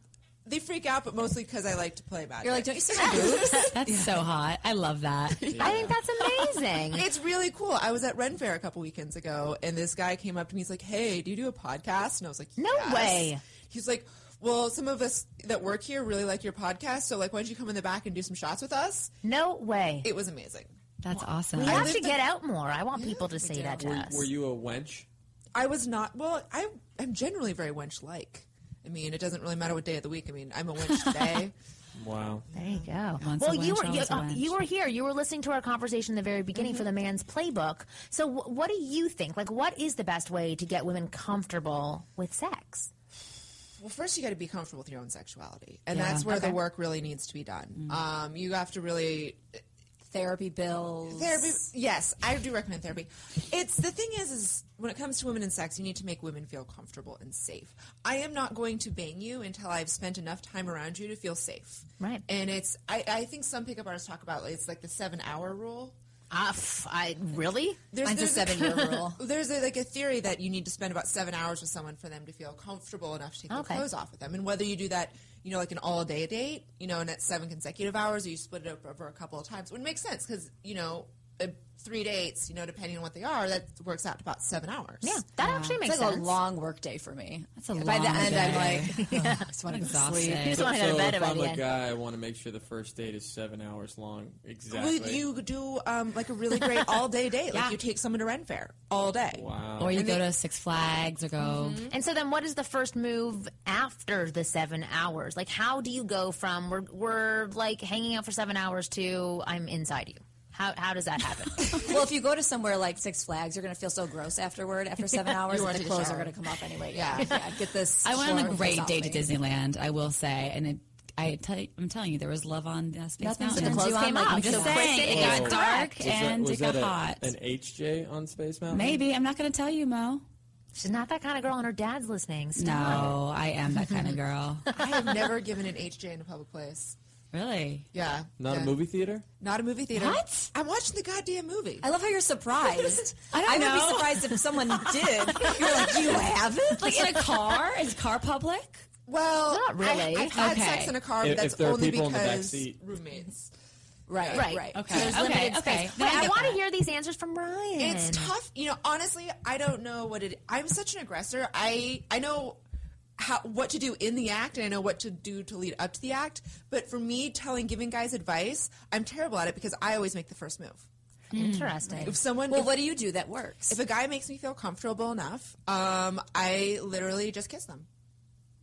they freak out, but mostly because I like to play magic. You're like, don't you see my boobs? That's so hot. I love that. I think that's amazing. It's really cool. I was at Ren Fair a couple weekends ago, and this guy came up to me. He's like, "Hey, do you do a podcast?" And I was like, No "Yes." way. He's like, "Well, some of us that work here really like your podcast, so like, why don't you come in the back and do some shots with us?" no way. It was amazing. That's awesome. we I have to in- get out more. I want people to say that to Were, us. were you a wench? I was not. Well, I am generally very wench-like. I mean, it doesn't really matter what day of the week. I mean, I'm a wench today. Wow. There you go. Once well, a you were you, uh, you were here. You were listening to our conversation in the very beginning for the man's playbook. So, wh- what do you think? Like, what is the best way to get women comfortable with sex? Well, first you got to be comfortable with your own sexuality, and Yeah. that's where the work really needs to be done. Um, you have to really Therapy bills. Therapy, yes, I do recommend therapy. It's the thing is, is when it comes to women and sex, you need to make women feel comfortable and safe. I am not going to bang you until I've spent enough time around you to feel safe. Right. And it's, I, I think some pickup artists talk about it's like the seven hour rule. Uh, I really? Mine's a seven-year rule. There's a, like a theory that you need to spend about seven hours with someone for them to feel comfortable enough to take Okay. their clothes off with them. And whether you do that, you know, like an all day date, you know, and at seven consecutive hours, or you split it up over a couple of times, would make sense because you know, three dates, you know, depending on what they are, that works out to about seven hours. Yeah, that actually makes It's like sense. a long work day for me. That's a long. By the long end, I'm day. like, I just want to go to sleep. Exhausted. just wanna go to so if I'm a end. guy, I want to make sure the first date is seven hours long. Exactly. Well, you do um, like a really great all day date. Like Yeah. you take someone to Ren Fair all day. wow. Or you And go they- to Six Flags or go. And so then what is the first move after the seven hours? Like how do you go from we're, we're like hanging out for seven hours to I'm inside you? How, how does that happen? well, if you go to somewhere like Six Flags, you're going to feel so gross afterward after seven hours You the take a clothes are going to come off anyway. Yeah, yeah. Get this. I went on a great off date to. Disneyland, I will say, and it, I tell you, I'm telling you, there was love on uh, Space Nothing Mountain. turns clothes you on came like off. I'm just So saying, it it got was dark was that, and was it got that a- hot. an HJ on Space Mountain? Maybe I'm not going to tell you, Mo. She's not that kind of girl and her dad's listening. Stop. No, I am that kind of girl. I have never given an HJ in a public place. Really? Yeah. Not Yeah. a movie theater? Not a movie theater. What? I'm watching the goddamn movie. I love how you're surprised. I don't would be surprised if someone did. You're like, you haven't? Like in a car? Is car public? Well, Not really. I, have had Okay. sex in a car, If- but that's if there are only people in the because backseat. roommates. Right, Right. right. Okay. There's okay. limited okay. space. Wait, I get want to hear these answers from Ryan. It's tough. You know, honestly, I don't know what it. I'm such an aggressor. I I know how what to do in the act, and I know what to do to lead up to the act. But for me, telling, giving guys advice, I'm terrible at it because I always make the first move. Interesting. If someone, Well, if, what do you do that works? if a guy makes me feel comfortable enough, um, I literally just kiss them.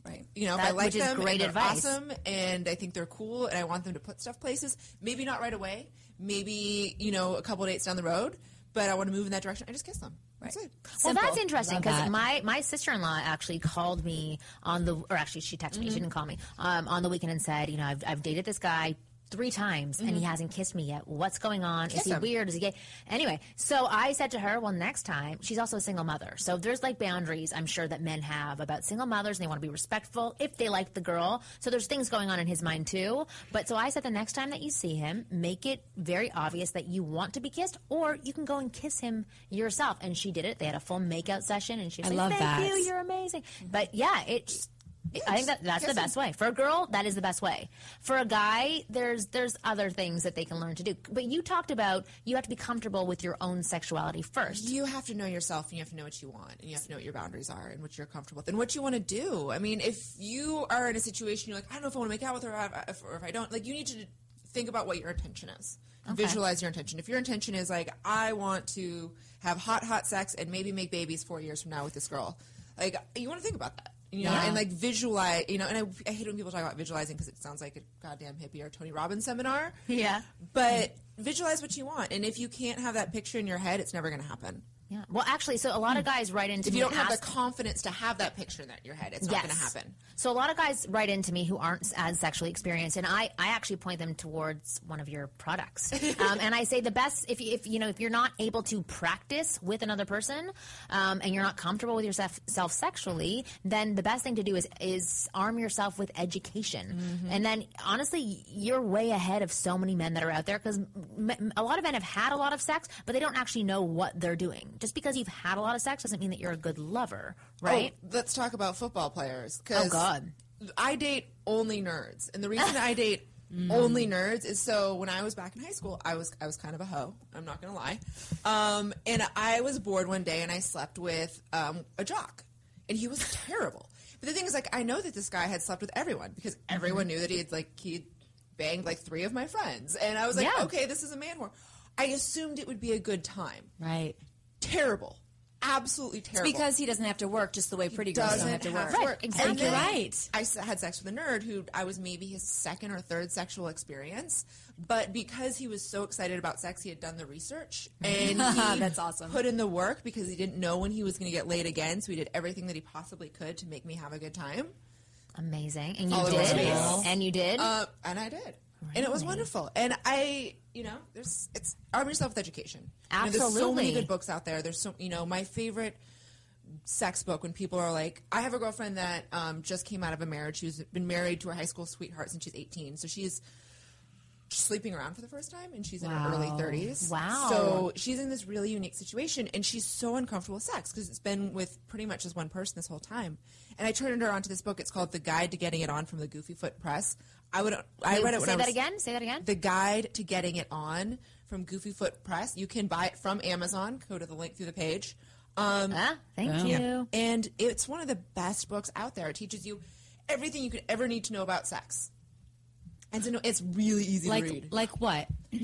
right. You know, if I like them, great and they're advice. awesome, and I think they're cool, and I want them to put stuff places. Maybe not right away. Maybe you know, a couple dates down the road. But I want to move in that direction. I just kiss them. That's it. Well, Simple. that's interesting because that. my, my sister in law actually called me on the, or actually she texted me, Mm-hmm. she didn't call me, um, on the weekend and said, you know, I've, I've dated this guy three times and he hasn't kissed me yet. What's going on? Mm-hmm. Kiss Is he him. weird? Is he gay? Anyway, so I said to her, well, next time, she's also a single mother. So there's like boundaries I'm sure that men have about single mothers and they want to be respectful if they like the girl. So there's things going on in his mind too. But so I said the next time that you see him, make it very obvious that you want to be kissed or you can go and kiss him yourself. And she did it. They had a full makeout session and she was I like, love thank that. you, you're amazing. But yeah, it's. I think that that's the best way. For a girl, that is the best way. For a guy, there's there's other things that they can learn to do. But you talked about you have to be comfortable with your own sexuality first. You have to know yourself, and you have to know what you want, and you have to know what your boundaries are, and what you're comfortable with, and what you want to do. I mean, if you are in a situation, you're like, I don't know if I want to make out with her, or if, or if I don't. Like, you need to think about what your intention is. Visualize your intention. If your intention is like, I want to have hot, hot sex and maybe make babies four years from now with this girl, like you want to think about that. You know, Yeah. and like visualize, you know, and I, I hate when people talk about visualizing because it sounds like a goddamn hippie or Tony Robbins seminar. Yeah. But visualize what you want, and if you can't have that picture in your head, it's never going to happen. Yeah. Well, actually, so a lot of guys write into If me you don't have ask- the confidence to have that picture in that your head, it's not going to happen. So a lot of guys write into me who aren't as sexually experienced, and I, I actually point them towards one of your products. um, and I say the best if if you know if you're not able to practice with another person, um, and you're not comfortable with yourself self sexually, then the best thing to do is is arm yourself with education. Mm-hmm. And then honestly, you're way ahead of so many men that are out there because m- a lot of men have had a lot of sex, but they don't actually know what they're doing. Just because you've had a lot of sex doesn't mean that you're a good lover, right? Oh, let's talk about football players. Oh, God. I date only nerds, and the reason I date only nerds is so when I was back in high school, I was I was kind of a hoe. I'm not gonna lie, um, and I was bored one day, and I slept with um, a jock, and he was terrible. But the thing is, like, I know that this guy had slept with everyone because everyone knew that he had like he banged like three of my friends, and I was like, Yeah. okay, this is a man whore. I assumed it would be a good time. Right. Terrible, absolutely It's terrible. because he doesn't have to work just the way pretty girls doesn't don't have to work. work. exactly. And then Right. I had sex with a nerd who I was maybe his second or third sexual experience, but because he was so excited about sex, he had done the research and he That's awesome. put in the work because he didn't know when he was going to get laid again, so he did everything that he possibly could to make me have a good time. Amazing. And you All did. And you did. Uh, and I did. And it was wonderful. And I, you know, there's it's arm yourself with education. You know, there's so many good books out there. There's so you know, my favorite sex book when people are like, I have a girlfriend that um, just came out of a marriage. She's been married to her high school sweetheart since she's 18. So she's sleeping around for the first time and she's in her early 30s. Wow. So she's in this really unique situation and she's so uncomfortable with sex because it's been with pretty much just one person this whole time. And I turned her onto this book. It's called The Guide to Getting It On from the Goofy Foot Press. I would I read it when Say I was, that again. Say that again. The Guide to Getting It On from Goofy Foot Press. You can buy it from Amazon. Go to the link through the page. Um, Ah, thank you. and it's one of the best books out there. It teaches you everything you could ever need to know about sex. And so no, it's really easy Like to read. like what?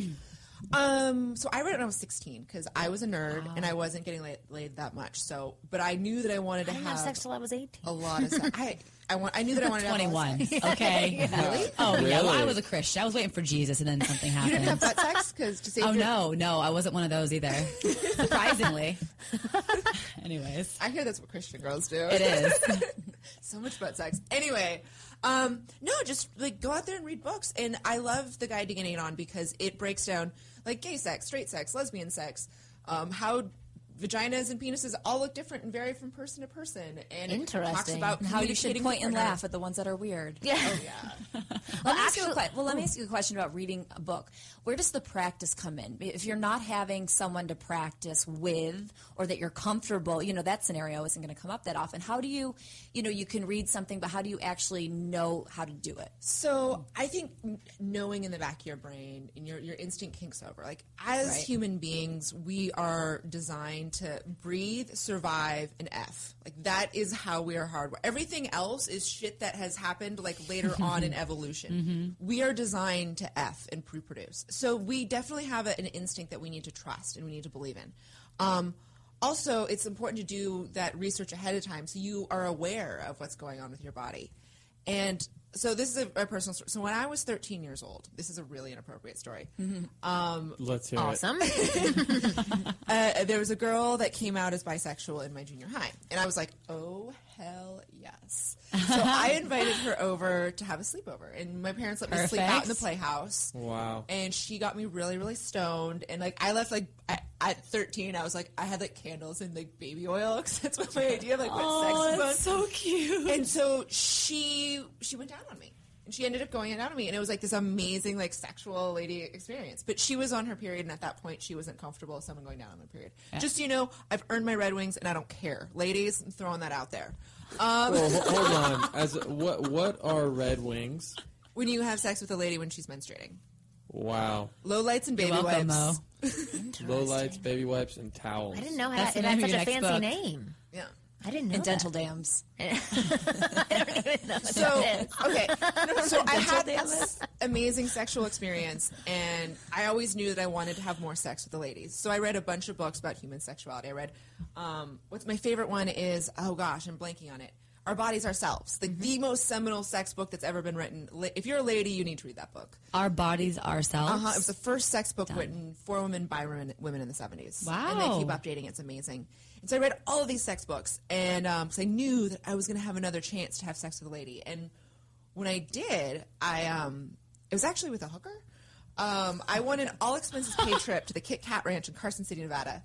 Um, so I read it when I was 16 because I was a nerd and I wasn't getting laid, laid that much. So, but I knew that I wanted to I didn't have sex till I was 18. a lot of sex. I, I want, I knew that I wanted to have a lot of 21. sex. Okay. Really? Oh yeah. Well, I was a Christian. I was waiting for Jesus, and then something happened. You didn't have happened. butt sex because to save Oh your- no, no, I wasn't one of those either. Surprisingly. Anyways, I hear that's what Christian girls do. it is. so much butt sex. Anyway, um, no, just like go out there and read books. And I love the guide to getting it on because it breaks down like gay sex, straight sex, lesbian sex, um, how vaginas and penises all look different and vary from person to person. And it talks about how you should point and laugh at the ones that are weird. Yeah. Oh yeah. Let me ask you a actually- que- well, let me oh. ask you a question about reading a book. Where does the practice come in? If you're not having someone to practice with, or that you're comfortable, you know that scenario isn't going to come up that often. How do you, you know, you can read something, but how do you actually know how to do it? So I think knowing in the back of your brain and your your instinct kinks over. Like as Right. human beings, we are designed to breathe, survive, and F. Like that is how we are hardwired. Everything else is shit that has happened like later on in evolution. We are designed to F and reproduce. So we definitely have a, an instinct that we need to trust and we need to believe in. Um, also, it's important to do that research ahead of time so you are aware of what's going on with your body. And so this is a, a personal story. So when I was 13 years old, this is a really inappropriate story. Um, Let's hear Awesome. uh, there was a girl that came out as bisexual in my junior high, and I was like, "Oh hell yes!" So I invited her over to have a sleepover, and my parents let me sleep out in the playhouse. Wow. And she got me really, really stoned, and like I left like at, at 13, I was like I had like candles and like baby oil because that's what my idea of like what Oh, sex was. that's so cute. And so she she went down on me. And she ended up going down on me, and it was like this amazing, like sexual lady experience. But she was on her period, and at that point, she wasn't comfortable with someone going down on their period. Just so you know, I've earned my Red Wings, and I don't care, ladies. I'm throwing that out there. Um, Well, hold on. As what what are Red Wings? when you have sex with a lady when she's menstruating, Wow. low lights and baby You're welcome, wipes. Mo. Low lights, baby wipes, and towels. I didn't know That's how, the it had such a fancy book. name. Yeah. I didn't know And that. dental dams. I don't even know what So that is. okay, so I had Dental this amazing sexual experience, and I always knew that I wanted to have more sex with the ladies. So I read a bunch of books about human sexuality. I read, um, what's my favorite one is oh gosh, I'm blanking on it. Our bodies, ourselves, like the most seminal sex book that's ever been written. If you're a lady, you need to read that book. Our bodies ourselves. Uh huh. It was the first sex book written for women by women, women in the 70s. Wow. And they keep updating. It's amazing. And so I read all of these sex books, and because I knew that I was going to have another chance to have sex with a lady. And when I did, I um, it was actually with a hooker. Um, I won an all expenses paid trip to the Kit Kat Ranch in Carson City, Nevada.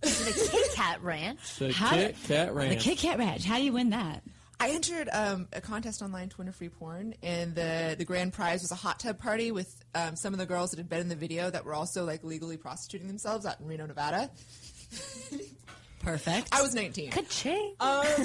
The Kit Kat Ranch. The How Kit did- Kat The Kit Kat Ranch. How do you win that? I entered um, a contest online to win a free porn, and the the grand prize was a hot tub party with um, some of the girls that had been in the video that were also like legally prostituting themselves out in Reno, Nevada. Perfect. I was 19. Ka-ching. Um,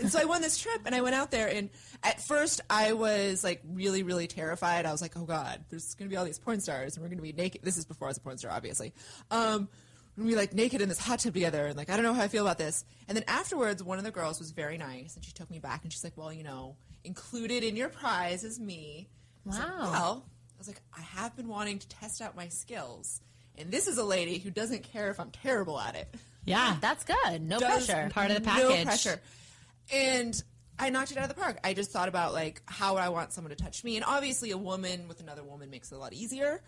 and so I won this trip, and I went out there. And at first, I was like really, really terrified. I was like, "Oh God, there's going to be all these porn stars, and we're going to be naked." This is before I was a porn star, obviously. Um, we're going to be like naked in this hot tub together, and like I don't know how I feel about this. And then afterwards, one of the girls was very nice, and she took me back, and she's like, "Well, you know, included in your prize is me." I like, Wow. well, I was like, I have been wanting to test out my skills, and this is a lady who doesn't care if I'm terrible at it yeah. That's good. No does pressure. Part of the package. No package. pressure. And I knocked it out of the park. I just thought about like how would I want someone to touch me, and obviously a woman with another woman makes it a lot easier.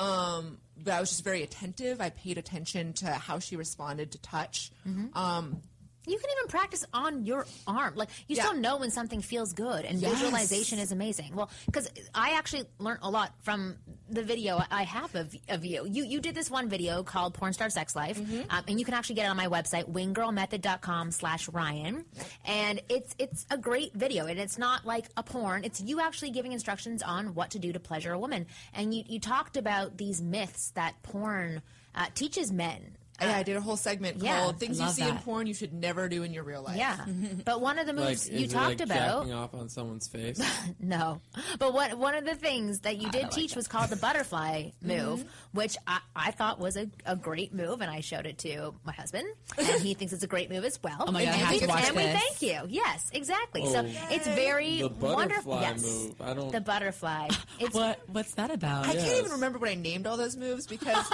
Um, but I was just very attentive. I paid attention to how she responded to touch. Mm-hmm. Um, You can even practice on your arm. Like you Yeah. still know when something feels good, and Yes. visualization is amazing. Well, because I actually learned a lot from the video I have of, of you. You you did this one video called Porn Star Sex Life, Mm-hmm. um, and you can actually get it on my website winggirlmethod.com slash Ryan, and it's it's a great video, and it's not like a porn. It's you actually giving instructions on what to do to pleasure a woman, and you you talked about these myths that porn uh, teaches men. Oh, yeah, I did a whole segment yeah, called "Things You love See in. Porn You Should Never Do in Your Real Life." Yeah, but one of the Like, moves is you it talked like about, jacking off on someone's face? no, but what one of the things that you did teach was called the butterfly move, mm-hmm. which I, I thought was a, a great move, and I showed it to my husband, and he thinks it's a great move as well. Oh my God, I and have we- to watch and we this. thank you. Yes, exactly. So Oh. it's very The wonderful. butterfly Yes, move. I don't- The butterfly. It's What What's that about? I can't even remember what I named all those moves because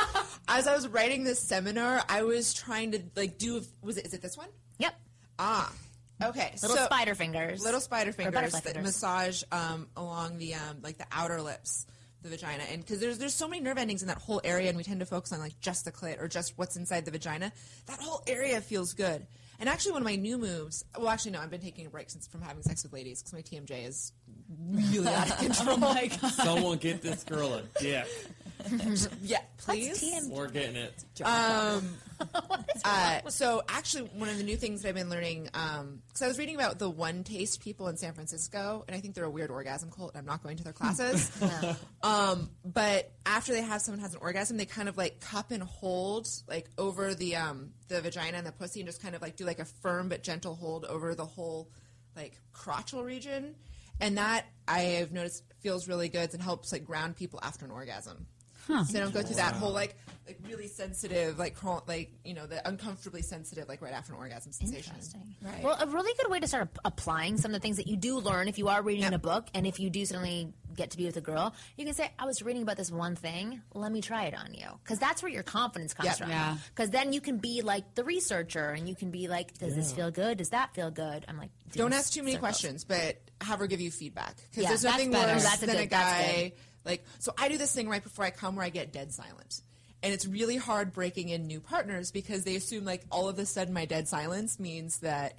as I was writing this seminar, I was trying to like do. Was it? Is it this one? yep. Ah, okay. Little so- spider fingers. little spider fingers that fingers. massage um, along the um, like the outer lips, the vagina, and because there's there's so many nerve endings in that whole area, and we tend to focus on like just the clit or just what's inside the vagina. That whole area feels good. And actually, one of my new moves. Well, actually, no, I've been taking a break since from having sex with ladies because my TMJ is really out of control. Oh my god. Someone get this girl a dick. yeah, please. TMJ? We're getting it. Um, uh, so actually, one of the new things that I've been learning, because I was reading about the OneTaste people in San Francisco, and I think they're a weird orgasm cult. And I'm not going to their classes. um, but after they have someone has an orgasm, they kind of like cup and hold like over the um, the vagina and the pussy, and just kind of like do like a firm but gentle hold over the whole like crotchal region, and that I have noticed feels really good and helps like ground people after an orgasm. Huh. So they don't go through that whole like like really sensitive, like crawl- like you know the uncomfortably sensitive, like right after an orgasm sensation. Right. Well, a really good way to start ap- applying some of the things that you do learn if you are reading in a book, and if you do suddenly get to be with a girl, you can say, "I was reading about this one thing. Let me try it on you," because that's where your confidence comes Yeah. from. Yeah. Because then you can be like the researcher, and you can be like, "Does this feel good? Does that feel good?" I'm like, Don't ask too many circles. questions, but have her give you feedback because Yeah, there's nothing better. worse That's a than a good- that's guy like. So I do this thing right before I come where I get dead silent. And it's really hard breaking in new partners because they assume like all of a sudden my dead silence means that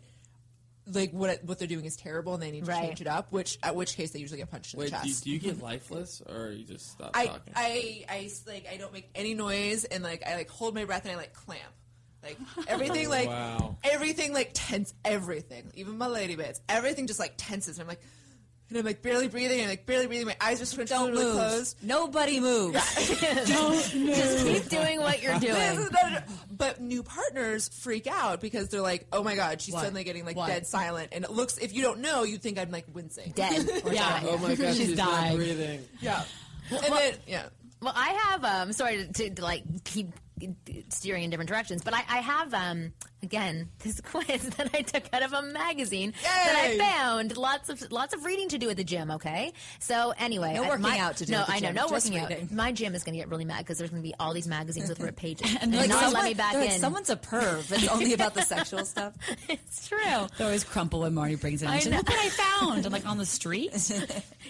like what what they're doing is terrible and they need to Right. change it up. Which at which case they usually get punched in Wait, the do you, chest. do you get lifeless or you just stop I, talking? I, I, s- like, I don't make any noise, and like, I like hold my breath, and I like clamp, like everything, like Wow. everything, like tense, everything, even my lady bits, everything just like tenses, and I'm like, and I'm like barely breathing, and like barely breathing, my eyes are scrunched Don't really move. closed. Nobody moves. Don't move. Just keep doing what you're doing. but new partners freak out because they're like, "Oh my god, she's What? suddenly getting like What? dead silent," and it looks. If you don't know, you think I'm like wincing, Dead or yeah. dying. Oh my god, She's she's, not dying. breathing. Yeah. And Well- then, yeah. Well, I have. Um, sorry to, to, to like keep steering in different directions, but I, I have um, again this quiz that I took out of a magazine that I found. Lots of lots of reading to do at the gym. Okay, so anyway, No I- working my- out to do No, I know no just working reading. out. My gym is going to get really mad because there's going to be all these magazines with ripped pages and, like, not let me back like, in. Someone's a perv. It's only about the sexual stuff. it's true. They always crumple when Marty brings it. I know. Look what I found! I'm like on the street.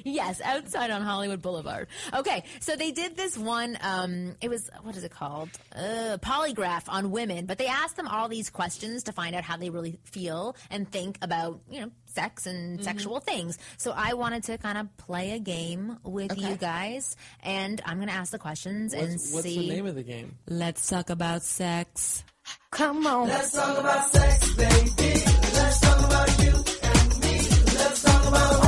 yes, outside on Hollywood Boulevard. Okay, so they did this one. Um, it was what is it called? Uh, polygraph on women, but they asked them all these questions to find out how they really feel and think about you know sex and Mhm. sexual things. So I wanted to kind of play a game with Okay. you guys, and I'm going to ask the questions and What's, what's the name of the game? Let's talk about sex. Come on. Let's talk about sex, baby. Let's talk about you and me. Let's talk about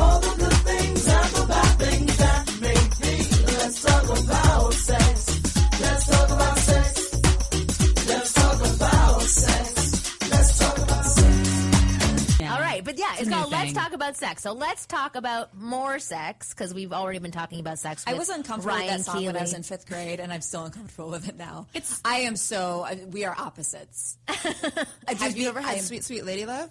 sex. All right, but yeah, It's it's, called Let's. Talk About Sex. So let's talk about more sex because we've already been talking about sex. I was uncomfortable Ryan with that song when I was in fifth grade, and I'm still uncomfortable with it now. It's I am so we are opposites. I Have you ever I had am- sweet, sweet lady love?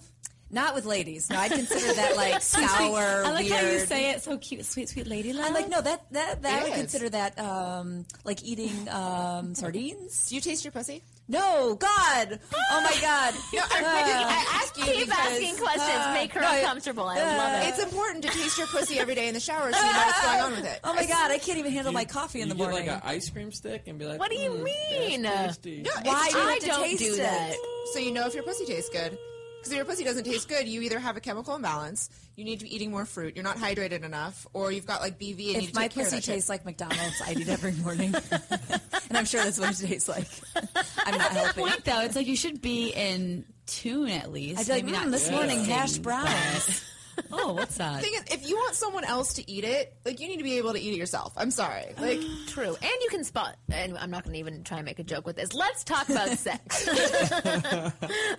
Not with ladies. No, I consider that like sour. I like how you say it so cute, sweet, sweet lady love. I'm like, no, that that that I would Yes. consider that um, like eating um, sardines. Do you taste your pussy? No, God! Oh my God! No, I, I, didn't- I ask you Keep because, asking questions. uh, Make her no, I- uncomfortable. I love it. It's important to taste your pussy every day in the shower so you know what's going on with it. Oh my God! I can't even handle You- my coffee in you the get morning. like an ice cream stick and be like, What do you "Mm, mean? That's. No, Why it's do you true. have to don't taste do it? that. So you know if your pussy tastes good. Because if your pussy doesn't taste good, you either have a chemical imbalance, you need to be eating more fruit, you're not hydrated enough, or you've got like BV and you need If to my take care of pussy that shit. tastes like McDonald's, I'd eat every morning, and I'm sure that's what it tastes like. I'm not healthy. point though, it's like you should be in tune at least. I'd be like, Maybe "Mm, not this morning hash browns. Oh, what's that? The thing is, if you want someone else to eat it, like you need to be able to eat it yourself. I'm sorry. Like True. And you can spot, and I'm not going to even try and make a joke with this. Let's talk about sex.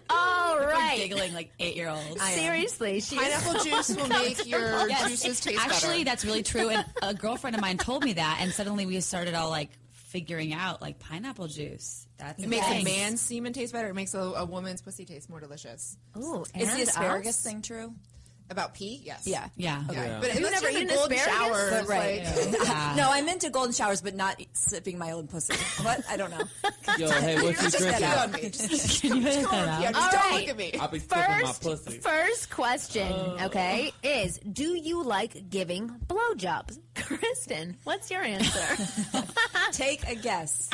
All Like, right. giggling like eight year olds. Seriously, pineapple juice will make your Yes. juices taste better. Actually, better. that's really true. And a girlfriend of mine told me that, and suddenly we started all like figuring out like pineapple juice. That's It makes thing. a man's semen taste better. It makes a, a woman's pussy taste more delicious. Ooh, Is the asparagus us? thing true? About pee? Yes. Yeah. Yeah. Yeah. Yeah. But Have you unless never you're in eaten golden showers, But right. like- Yeah. No, I'm into golden showers, but not sipping my own pussy. What? I don't know. Yo, hey, what you Just drinking? get on me. Just, Can you edit that out? yeah, just All don't right. look at me. I'll be sipping my First, pussy. first question, okay, is do you like giving blowjobs? Kristen, what's your answer? Take a guess.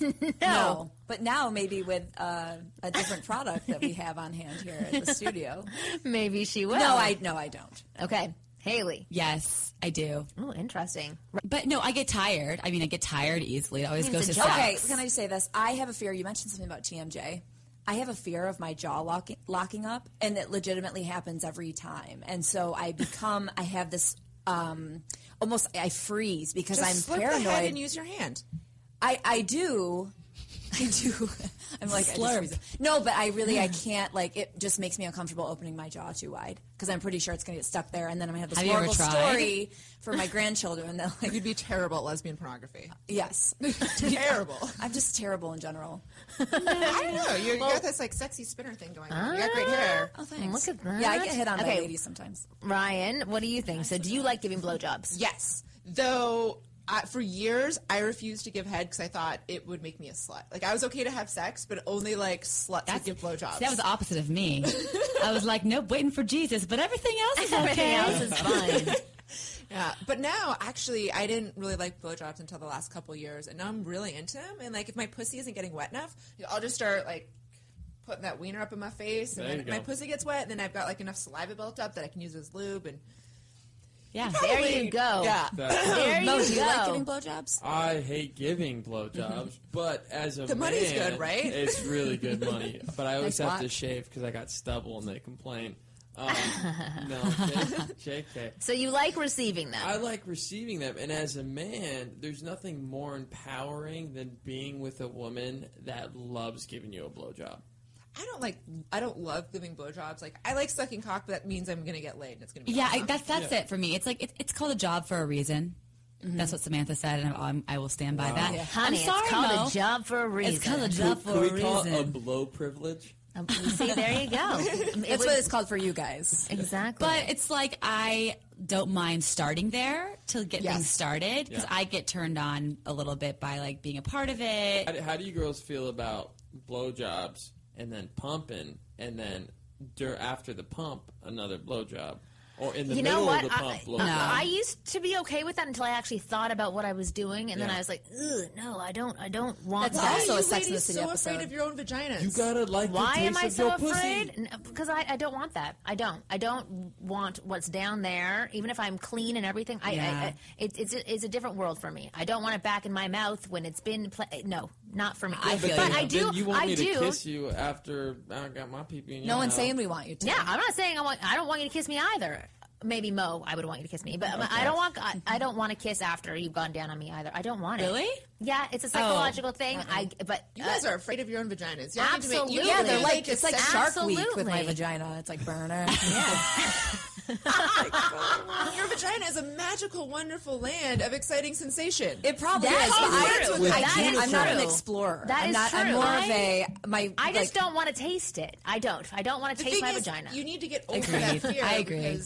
no. But now maybe with uh, a different product that we have on hand here at the studio. Maybe she will. No, I no, I don't. Okay. Haley. Yes, I do. Oh, interesting. But no, I get tired. I mean, I get tired easily. It always It's goes to joke. Okay, sex. can I say this? I have a fear. You mentioned something about TMJ. I have a fear of my jaw locking, locking up, and it legitimately happens every time. And so I become, I have this um, almost, I freeze because Just I'm slip paranoid. the head and use your hand. I, I do, I do. I'm like I just it. no, but I really I can't like it. Just makes me uncomfortable opening my jaw too wide because I'm pretty sure it's gonna get stuck there, and then I'm gonna have this Have horrible story for my grandchildren. That like You'd be terrible at lesbian pornography. yes, Terrible. I'm just terrible in general. I don't know. You're, you got this like sexy spinner thing going on. You got great ah, hair. Oh, thanks. Look at that. Yeah, I get hit on by ladies sometimes. Ryan, what do you think? So, do you like giving blowjobs? Yes. Though I, for years I refused to give head because I thought it would make me a slut. Like I was okay to have sex, but only like sluts would give blowjobs. See, that was the opposite of me. I was like, nope, waiting for Jesus, but everything else is okay. Everything else is fine. Yeah, but now actually, I didn't really like blowjobs until the last couple years, and now I'm really into them. And like, if my pussy isn't getting wet enough, I'll just start like putting that wiener up in my face, and There then my pussy gets wet, and then I've got like enough saliva built up that I can use as lube. And Yeah. There you go. yeah, There Mo, you do you like giving blowjobs? I hate giving blowjobs, but as a The money's man, good, right? It's really good money. But I always Nice have to shave because I got stubble and they complain. Um, no, J- JK. So, you like receiving them? I like receiving them, and as a man, there's nothing more empowering than being with a woman that loves giving you a blowjob. I don't like. I don't love giving blowjobs. Like I like sucking cock, but that means I'm gonna get laid, and it's gonna be Yeah, I, awesome. that's that's it for me. It's like it, it's called a job for a reason. That's what Samantha said, and I'm, I will stand by that. Honey, I'm sorry, it's called Mo. a job for a reason. It's called a job for Can a we call it a blow privilege? Um, See, there you go. It That's would- what it's called for you guys. exactly. But it's like I don't mind starting there to get Yes. things started because Yeah. I get turned on a little bit by like being a part of it. How do, how do you girls feel about blowjobs and then pumping and then dur- after the pump another blowjob or in the you middle know what? of the pump I, blowjob? I used to be okay with that until I actually thought about what I was doing, and then I was like, Ugh, "No, I don't. I don't want That's that." also Why a are Sex you and the ladies City so episode. afraid of your own vaginas? you gotta like Why the am taste I of so your pussy. afraid? N- Because I, I don't want that. I don't. I don't want what's down there, even if I'm clean and everything. I, Yeah. I, I it, it's a, it's a different world for me. I don't want it back in my mouth when it's been. Pla- no, not for me. I feel but you. I do. Then you want I me do. to kiss you after I got my pee pee in your No one's mouth. saying we want you to. Yeah, I'm not saying I want. I don't want you to kiss me either. Maybe Mo, I would want you to kiss me, but I don't want. I, I don't want to kiss after you've gone down on me either. I don't want it. Really? Yeah, it's a psychological thing. I but You guys uh, are afraid of your own vaginas. You don't need to make- Absolutely. you Yeah, they're like it's like sex- Shark Week with my vagina. It's like burner. Your vagina is a magical, wonderful land of exciting sensation. It probably That is. is but I, true. I That can't- is I'm not an explorer. That I'm is not, I'm more I- of a my. I just like, don't want to taste it. I don't. I don't want to taste my is, vagina. you need to get over Agreed. that fear. I agree.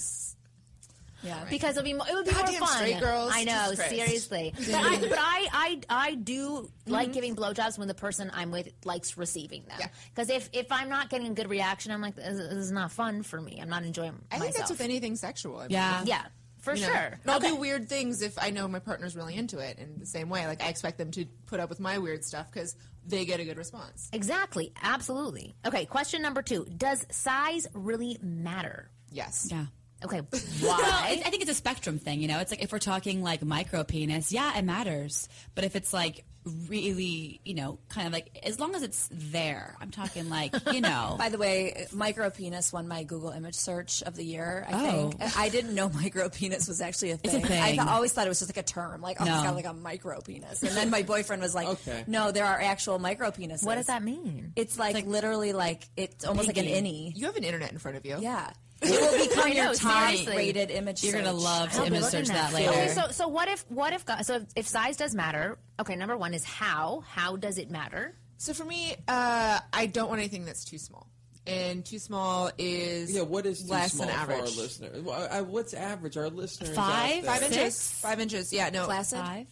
Because Yeah. because it'll be it would be Goddamn more fun. straight girls, I know, Jesus seriously. But I but I I, I do like mm-hmm. giving blowjobs when the person I'm with likes receiving them. Yeah. Because if if I'm not getting a good reaction, I'm like, this, this is not fun for me. I'm not enjoying I myself. think that's with anything sexual. I mean, Yeah. yeah, for you know. sure. And I'll do weird things if I know my partner's really into it. In the same way, like I expect them to put up with my weird stuff because they get a good response. Exactly. Absolutely. Okay. Question number two: Does size really matter? Yes. Yeah. Okay. Well, Why? it, I think it's a spectrum thing. You know, it's like if we're talking like micro penis, yeah, it matters. But if it's like really, you know, kind of like as long as it's there, I'm talking like, you know. By the way, micro penis won my Google image search of the year. I Oh. think I didn't know micro penis was actually a It's a thing. I th- always thought it was just like a term, like oh, No. it's got like a micro penis. And then my boyfriend was like, Okay. "No, there are actual micro penises." what does that mean? It's like, literally like it's almost like an pinky. innie. You have an internet in front of you. Yeah, it will become I know, your top seriously. rated image. You're gonna love to image search at that later. Okay, so so what if what if so if, if size does matter? Okay, number one is how. How does it matter? So for me, uh, I don't want anything that's too small. And too small is Yeah, what is too less small than for our average. listener? Well, I- What's average? Our listeners Five? out there. Five inches. Six? Five inches. Yeah, no. Flaccid? Five.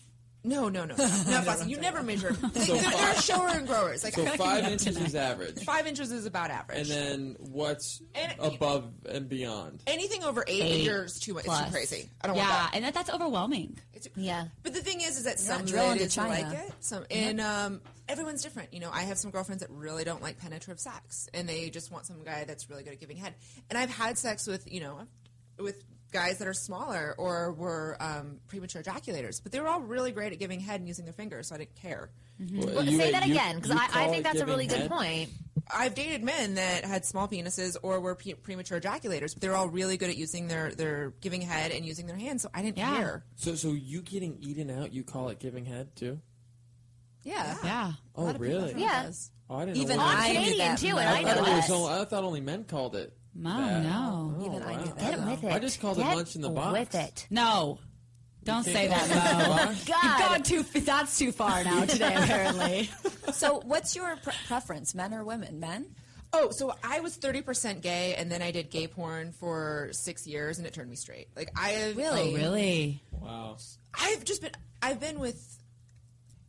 No, no, no. Not flaccid. You never measure. They, So they're, they're five- shower and growers. Like So five inches is average, five inches is about average. and then what's And- above and beyond? anything over eight, Eight years too much. It's too crazy. I don't yeah, want that. and that, that's overwhelming. It's, Yeah. But the thing is, is that some not drilling to China. like it. Some and um, everyone's different. You know, I have some girlfriends that really don't like penetrative sex, and they just want some guy that's really good at giving head. And I've had sex with you know, with guys that are smaller or were um, premature ejaculators, but they were all really great at giving head and using their fingers, so I didn't care. Well, Well, you- say that you- again because I, I think that's a giving really good point. I've dated men that had small penises or were pre- premature ejaculators, but they're all really good at using their, their giving head and using their hands, so I didn't Yeah. care. So, so you getting eaten out, you call it giving head too? Yeah. Yeah. Oh, really? Yeah. Oh, I didn't Even know. I'm I Canadian too, and I, I know that. only, I thought only men called it. No, that. no. Oh, Even I wow. knew that. Get with it. I just called it Get lunch in the box. With it. No. Don't say that, call Mo. lunch in the box? You've gone too. That's too far now today, apparently. So, what's your pre- preference, men or women? Men? Oh, so I was thirty percent gay, and then I did gay porn for six years, and it turned me straight. Like I have Really? Oh, really? Wow. I've just been I've been with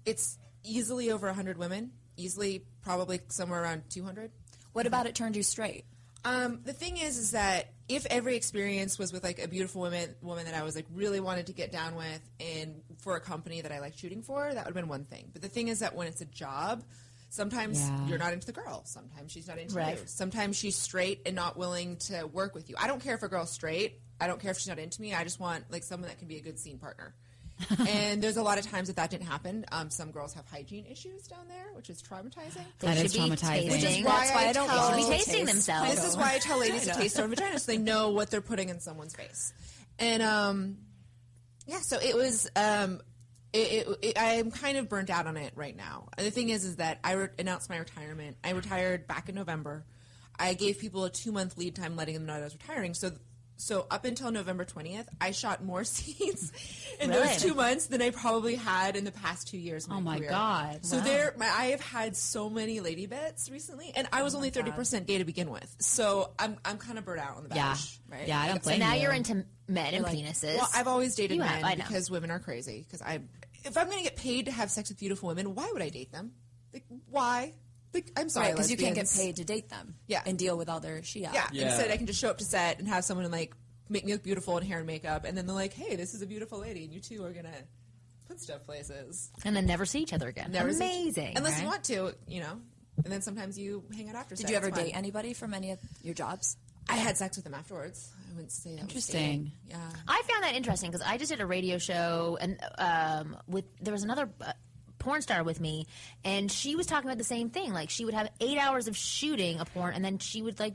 it's easily over 100 women, easily probably somewhere around 200. What about it turned you straight? Um, the thing is is that if every experience was with like a beautiful woman woman that I was like really wanted to get down with and for a company that I liked shooting for, that would have been one thing. But the thing is that when it's a job, sometimes Yeah. you're not into the girl, sometimes she's not into Right. you. Sometimes she's straight and not willing to work with you. I don't care if a girl's straight. I don't care if she's not into me. I just want like someone that can be a good scene partner. and there's a lot of times that that didn't happen. Um, some girls have hygiene issues down there, which is traumatizing. They That should is be traumatizing. Which is That's why why I I don't tell- want Should be tasting taste. themselves. This is why I tell ladies to taste their own vagina so they know what they're putting in someone's face. And um, yeah, so it was. Um, it, it, it, I'm kind of burnt out on it right now. And the thing is, is that I re- announced my retirement. I retired back in November. I gave people a two month lead time, letting them know that I was retiring. So, so up until November 20th, I shot more scenes in Really? those two months than I probably had in the past two years. Oh my Oh my career. God. So there, my, I have had so many lady bits recently, and I was oh only thirty percent gay to begin with. So I'm I'm kind of burnt out on the Yeah. Right? Yeah, I don't Like, So blame now you. you're into men and like- penises. Well, I've always dated You men have, because women are crazy. Because I, if I'm going to get paid to have sex with beautiful women, why would I date them? Like, why? Like, I'm sorry, Right, because you can't get paid to date them. Yeah. And deal with all their shit. Yeah. Yeah. Instead, I can just show up to set and have someone like make me look beautiful in hair and makeup, and then they're like, "Hey, this is a beautiful lady, and you two are gonna put stuff places." and then never see each other again. Never see- Amazing. unless you want to, you know. And then sometimes you hang out after. Did set. you ever It's fun. date anybody from any of your jobs? I had sex with them afterwards. I wouldn't say that Interesting. dating. Yeah. I found that interesting because I just did a radio show and um, with there was another uh, porn star with me, and she was talking about the same thing. Like she would have eight hours of shooting a porn, and then she would like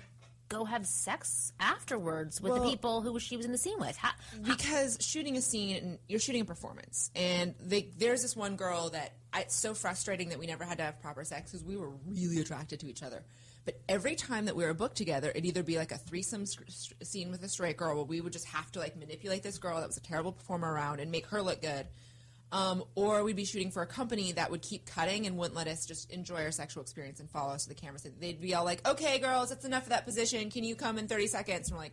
go have sex afterwards with the people who she was in the scene with. How, because shooting a scene you're shooting a performance and they, there's this one girl that I, it's so frustrating that we never had to have proper sex because we were really attracted to each other but every time that we were booked together it'd either be like a threesome s- s- scene with a straight girl where we would just have to like manipulate this girl that was a terrible performer around and make her look good um, or we'd be shooting for a company that would keep cutting and wouldn't let us just enjoy our sexual experience and follow us to the camera. So they'd be all like, "Okay, girls, that's enough of that position. Can you come in 30 seconds?" And we're like,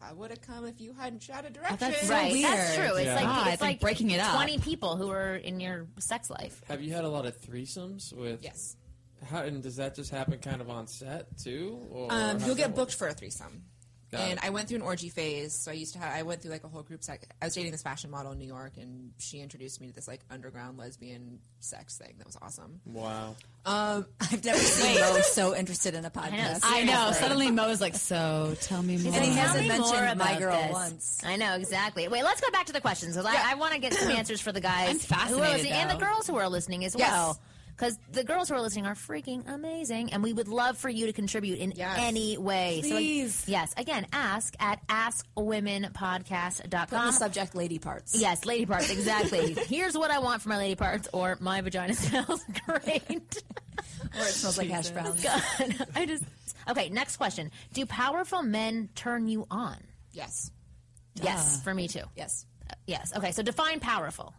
"I would have come if you hadn't shot a direction." that's so right, weird. that's true. It's Yeah. like God, it's, it's like like breaking it up. Twenty people who are in your sex life. Have you had a lot of threesomes with? Yes. How, and does that just happen kind of on set too? Or Um, you'll that get work? booked for a threesome. Got and it. I went through an orgy phase. So I used to have, I went through like a whole group sex. I was dating this fashion model in New York, and she introduced me to this like underground lesbian sex thing. That was awesome. Wow. Um, I've never seen Mo so interested in a podcast. I know. Seriously. Suddenly Mo's like, so tell me more. And he Tell hasn't me mentioned more my about girl this. once. I know exactly. Wait, let's go back to the questions because I, I want to get some answers for the guys I'm who are listening and the girls who are listening as Yes. well. Because the girls who are listening are freaking amazing, and we would love for you to contribute in Yes. any way. Please. So, yes, again, ask at askwomenpodcast.com. Put in the subject lady parts. Yes, lady parts, exactly. Here's what I want for my lady parts, or my vagina smells great. Or it smells like hash browns. God, I just. Okay, next question. Do powerful men turn you on? yes. Yes, for me too. Yes. Uh, yes. Okay, so define powerful.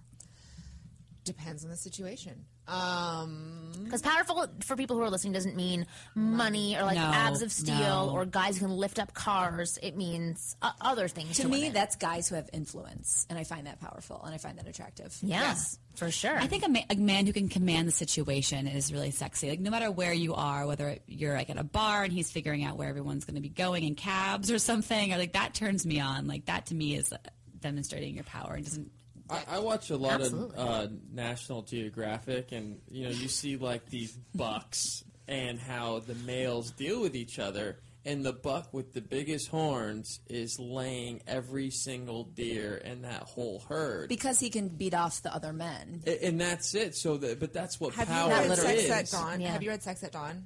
Depends on the situation. Um, Because powerful for people who are listening doesn't mean money or like No, abs of steel no. or guys who can lift up cars. It means uh, other things. To To, me, women. that's guys who have influence, and I find that powerful, and I find that attractive. yeah, Yes. for sure. I think a, ma- a man who can command the situation is really sexy. Like no matter where you are, whether you're like at a bar and he's figuring out where everyone's going to be going in cabs or something, or like that turns me on. Like that to me is uh, demonstrating your power and doesn't. I, I watch a lot Absolutely. of uh, National Geographic, and you know, you see like these bucks and how the males deal with each other. And the buck with the biggest horns is laying every single deer in that whole herd, Because he can beat off the other men. A- and that's it. So, that, but that's what have power you had is. sex at dawn? Yeah. Have you had sex at dawn?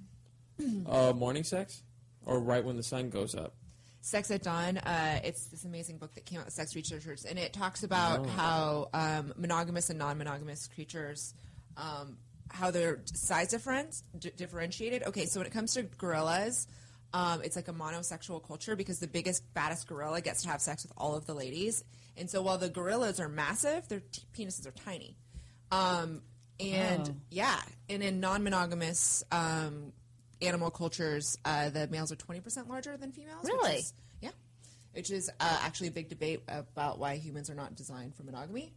Uh, morning sex, or right when the sun goes up. Sex at Dawn. Uh, it's this amazing book that came out with sex researchers, and it talks about how um, monogamous and non-monogamous creatures um, how they're size different d- differentiated. Okay, so when it comes to gorillas, um, it's like a monosexual culture because the biggest, baddest gorilla gets to have sex with all of the ladies, and so while the gorillas are massive, their t- penises are tiny. Um, and Oh. yeah, and in non-monogamous um, animal cultures, uh, the males are twenty percent larger than females. which Really? is- yeah, which is uh, actually a big debate about why humans are not designed for monogamy.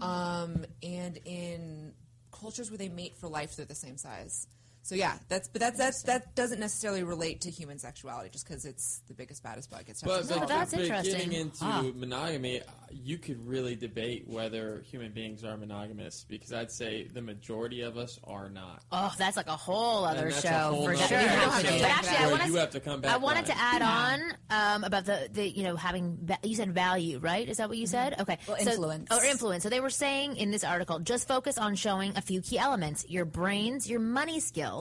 Um, and in cultures where they mate for life, they're the same size. So yeah, that's but that's that's that doesn't necessarily relate to human sexuality just because it's the biggest baddest bug. It's But, but, that's but interesting. getting into Ah. monogamy, you could really debate whether human beings are monogamous because I'd say the majority of us are not. Oh, that's like a whole other show whole for nother sure. episode But actually, I where want you have to come back I wanted to Ryan. add on um, about the, the you know having va- you said value right is that what you said okay Well, So- influence. or influence so they were saying in this article just focus on showing a few key elements your brains your money skills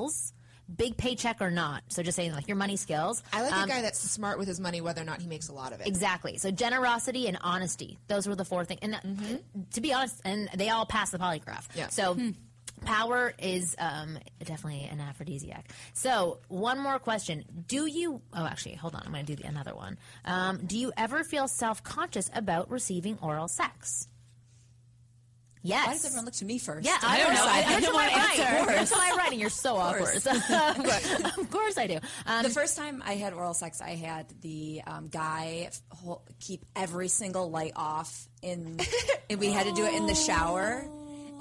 big paycheck or not so just saying like your money skills I like Um, a guy that's smart with his money, whether or not he makes a lot of it. Exactly. So generosity and honesty. Those were the four things. And uh, to be honest, and they all passed the polygraph. Yeah. So power is um, definitely an aphrodisiac. So one more question: Do you? Oh, actually, hold on. I'm going to do the, another one. Um, do you ever feel self-conscious about receiving oral sex? Yes. Why does everyone look to me first? Yeah, I, don't know. I, I to don't my want to answer. You're to my right, and you're so awkward. Of course I do. Um, the first time I had oral sex, I had the um, guy keep every single light off in, and we had to do it in the shower,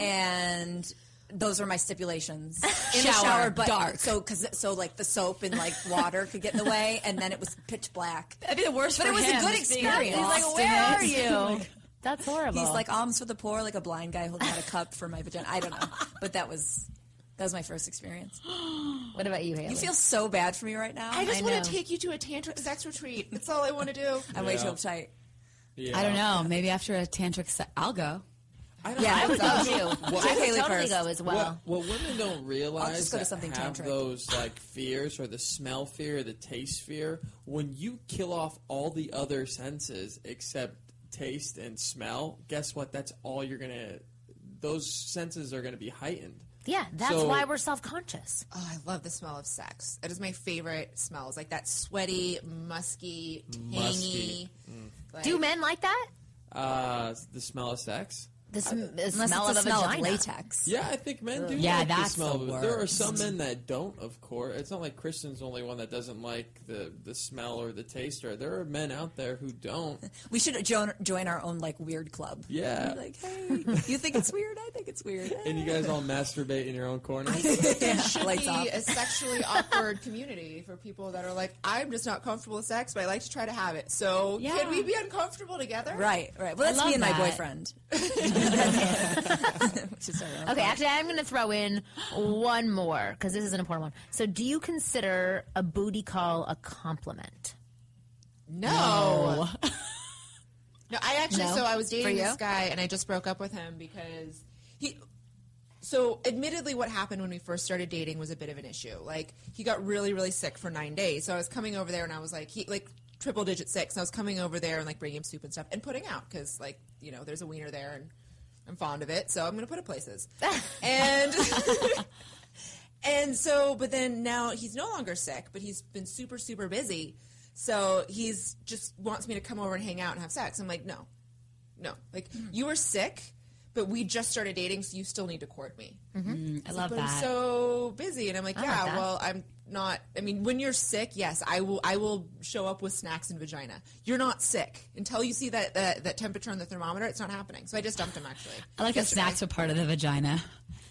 and those were my stipulations in the Shower, shower, but dark. So because so like the soap and like water could get in the way, and then it was pitch black. That'd be the worst But it was him, a good experience. He's like, "Where are you?" That's horrible. He's like alms for the poor, like a blind guy holding out a cup for my vagina. I don't know, but that was that was my first experience. What about you, Haley? You feel so bad for me right now. I just know. want to take you to a tantric sex retreat. That's all I want to do. I'm way Yeah. too uptight. Yeah. I don't know. Maybe after a tantric set, I'll go. I don't Yeah, I would go know. too. What- I would Haley totally first. go as well. What, what women don't realize just go to that something have tantric. those like fears or the smell fear or the taste fear when you kill off all the other senses except taste and smell guess what that's all you're gonna those senses are gonna be heightened Yeah, that's So- why we're self-conscious. Oh, I love the smell of sex. It is my favorite smell. It's like that sweaty, musky, tangy. Musky. like- Do men like that? uh the smell of sex The, sm- the smell it's of a a smell vagina. of latex. yeah i think men do Yeah, like that's the smell the of there are some men that don't of course it's not like kristen's the only one that doesn't like the the smell or the taste or there are men out there who don't We should join, join our own like weird club. Yeah. Be like, hey, you think it's weird? I think it's weird. and you guys all masturbate in your own corner there should Lights be off. a sexually awkward community for people that are like, I'm just not comfortable with sex, but I like to try to have it. So Yeah. can we be uncomfortable together? Right, right. Well, I that's love me and my boyfriend. We should start our own Okay, actually, I'm going to throw in one more because this is an important one. So, do you consider a booty call a compliment? No. No, I actually. No? So I was dating this guy, and I just broke up with him because he. So, admittedly, what happened when we first started dating was a bit of an issue. Like, he got really, really sick for nine days. So I was coming over there, and I was like, he like triple digit sick. So I was coming over there and like bringing him soup and stuff and putting out because like you know there's a wiener there and I'm fond of it, so I'm gonna put it places. and and so, but then now he's no longer sick, but he's been super, super busy. So he's just wants me to come over and hang out and have sex. I'm like, no, no. Like you were sick, but we just started dating, so you still need to court me. Mm, I love like, but that. I'm so busy, and I'm like, I yeah. that. well, I'm not. I mean, when you're sick, yes, I will. I will show up with snacks and vagina. You're not sick until you see that that, that temperature on the thermometer. It's not happening. So I just dumped him actually. I like that yesterday. snacks are part of the vagina.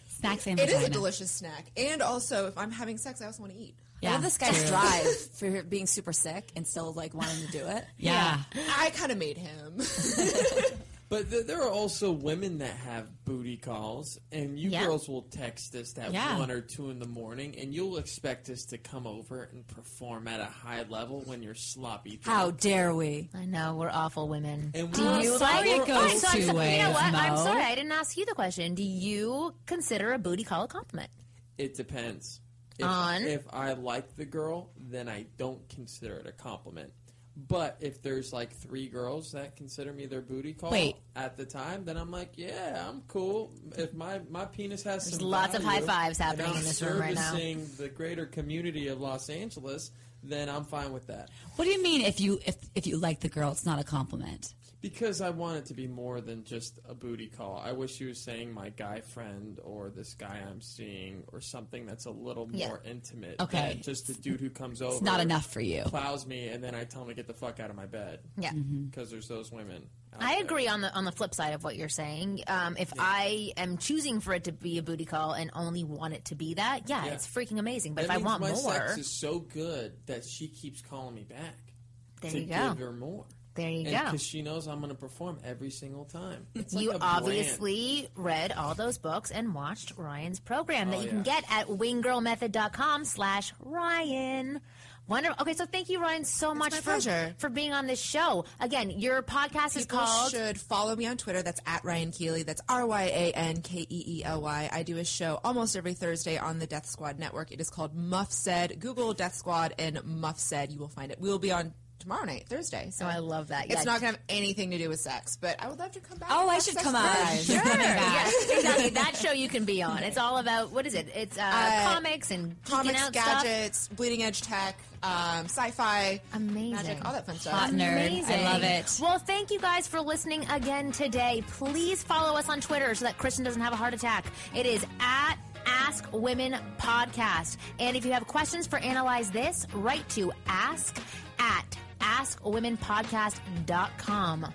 Snacks and It vagina. is a delicious snack, and also if I'm having sex, I also want to eat. yeah. I love this guy's drive for being super sick and still like wanting to do it. Yeah. I kind of made him. But th- there are also women that have booty calls, and you Yeah. girls will text us at Yeah. one or two in the morning, and you'll expect us to come over and perform at a high level when you're sloppy. How dare we? I know we're awful women. And do you sorry like it goes I'm sorry, two I'm. You know ways, what? I'm sorry, I didn't ask you the question. Do you consider a booty call a compliment? It depends. If, On? if I like the girl, then I don't consider it a compliment. But if there's like three girls that consider me their booty call Wait. at the time, then I'm like, yeah, I'm cool. If my, my penis has There's some lots of value high fives and happening I'm in this room right now. servicing the greater community of Los Angeles, then I'm fine with that. What do you mean if you if if you like the girl, it's not a compliment? Because I want it to be more than just a booty call. I wish she was saying my guy friend or this guy I'm seeing or something that's a little Yeah. more intimate. Okay. than just the dude who comes over. It's not enough for you. Plows me and then I tell him to get the fuck out of my bed. Yeah. Because there's those women. out I there. agree on the on the flip side of what you're saying. Um, if I am choosing for it to be a booty call and only want it to be that, yeah, Yeah. it's freaking amazing. But That if I want my more, sex is so good that she keeps calling me back. There to you go. give her more. There you and go. Because she knows I'm going to perform every single time. It's like you a brand. obviously read all those books and watched Ryan's program that Oh, you can get at winggirlmethod.com slash Ryan. Wonderful. Okay, so thank you, Ryan, so much for, pleasure. for being on this show. Again, your podcast is called should follow me on Twitter. That's at Ryan Keely. That's R Y A N K E E L Y. I do a show almost every Thursday on the Death Squad Network. It is called Muff Said. Google Death Squad and Muff Said. You will find it. We will be on tomorrow night, Thursday. So Oh, I love that. It's Yeah. not going to have anything to do with sex, but I would love to come back. Oh, I should come with on. guys. Back. Yes, exactly. That show you can be on. It's all about what is it? It's uh, Uh, comics and Comics, out stuff. gadgets, bleeding edge tech, um, sci-fi, Amazing. magic, all that fun stuff. Hot nerd. Amazing. I love it. Well, thank you guys for listening again today. Please follow us on Twitter so that Kristen doesn't have a heart attack. It is at Ask Women Podcast. And if you have questions for Analyze This, write to ask at askwomenpodcast.com.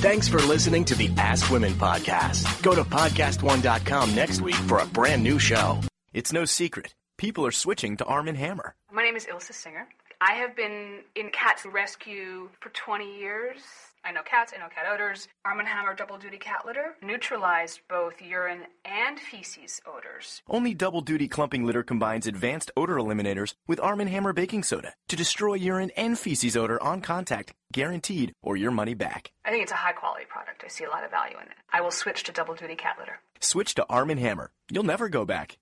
Thanks for listening to the Ask Women podcast. Go to podcastone.com next week for a brand new show. It's no secret. People are switching to Arm & Hammer. My name is Ilsa Singer. I have been in cat rescue for 20 years. I know cats, I know cat odors. Arm & Hammer Double Duty Cat Litter neutralized both urine and feces odors. Only double duty clumping litter combines advanced odor eliminators with Arm & Hammer baking soda to destroy urine and feces odor on contact, guaranteed, or your money back. I think it's a high quality product. I see a lot of value in it. I will switch to Double Duty Cat Litter. Switch to Arm & Hammer. You'll never go back.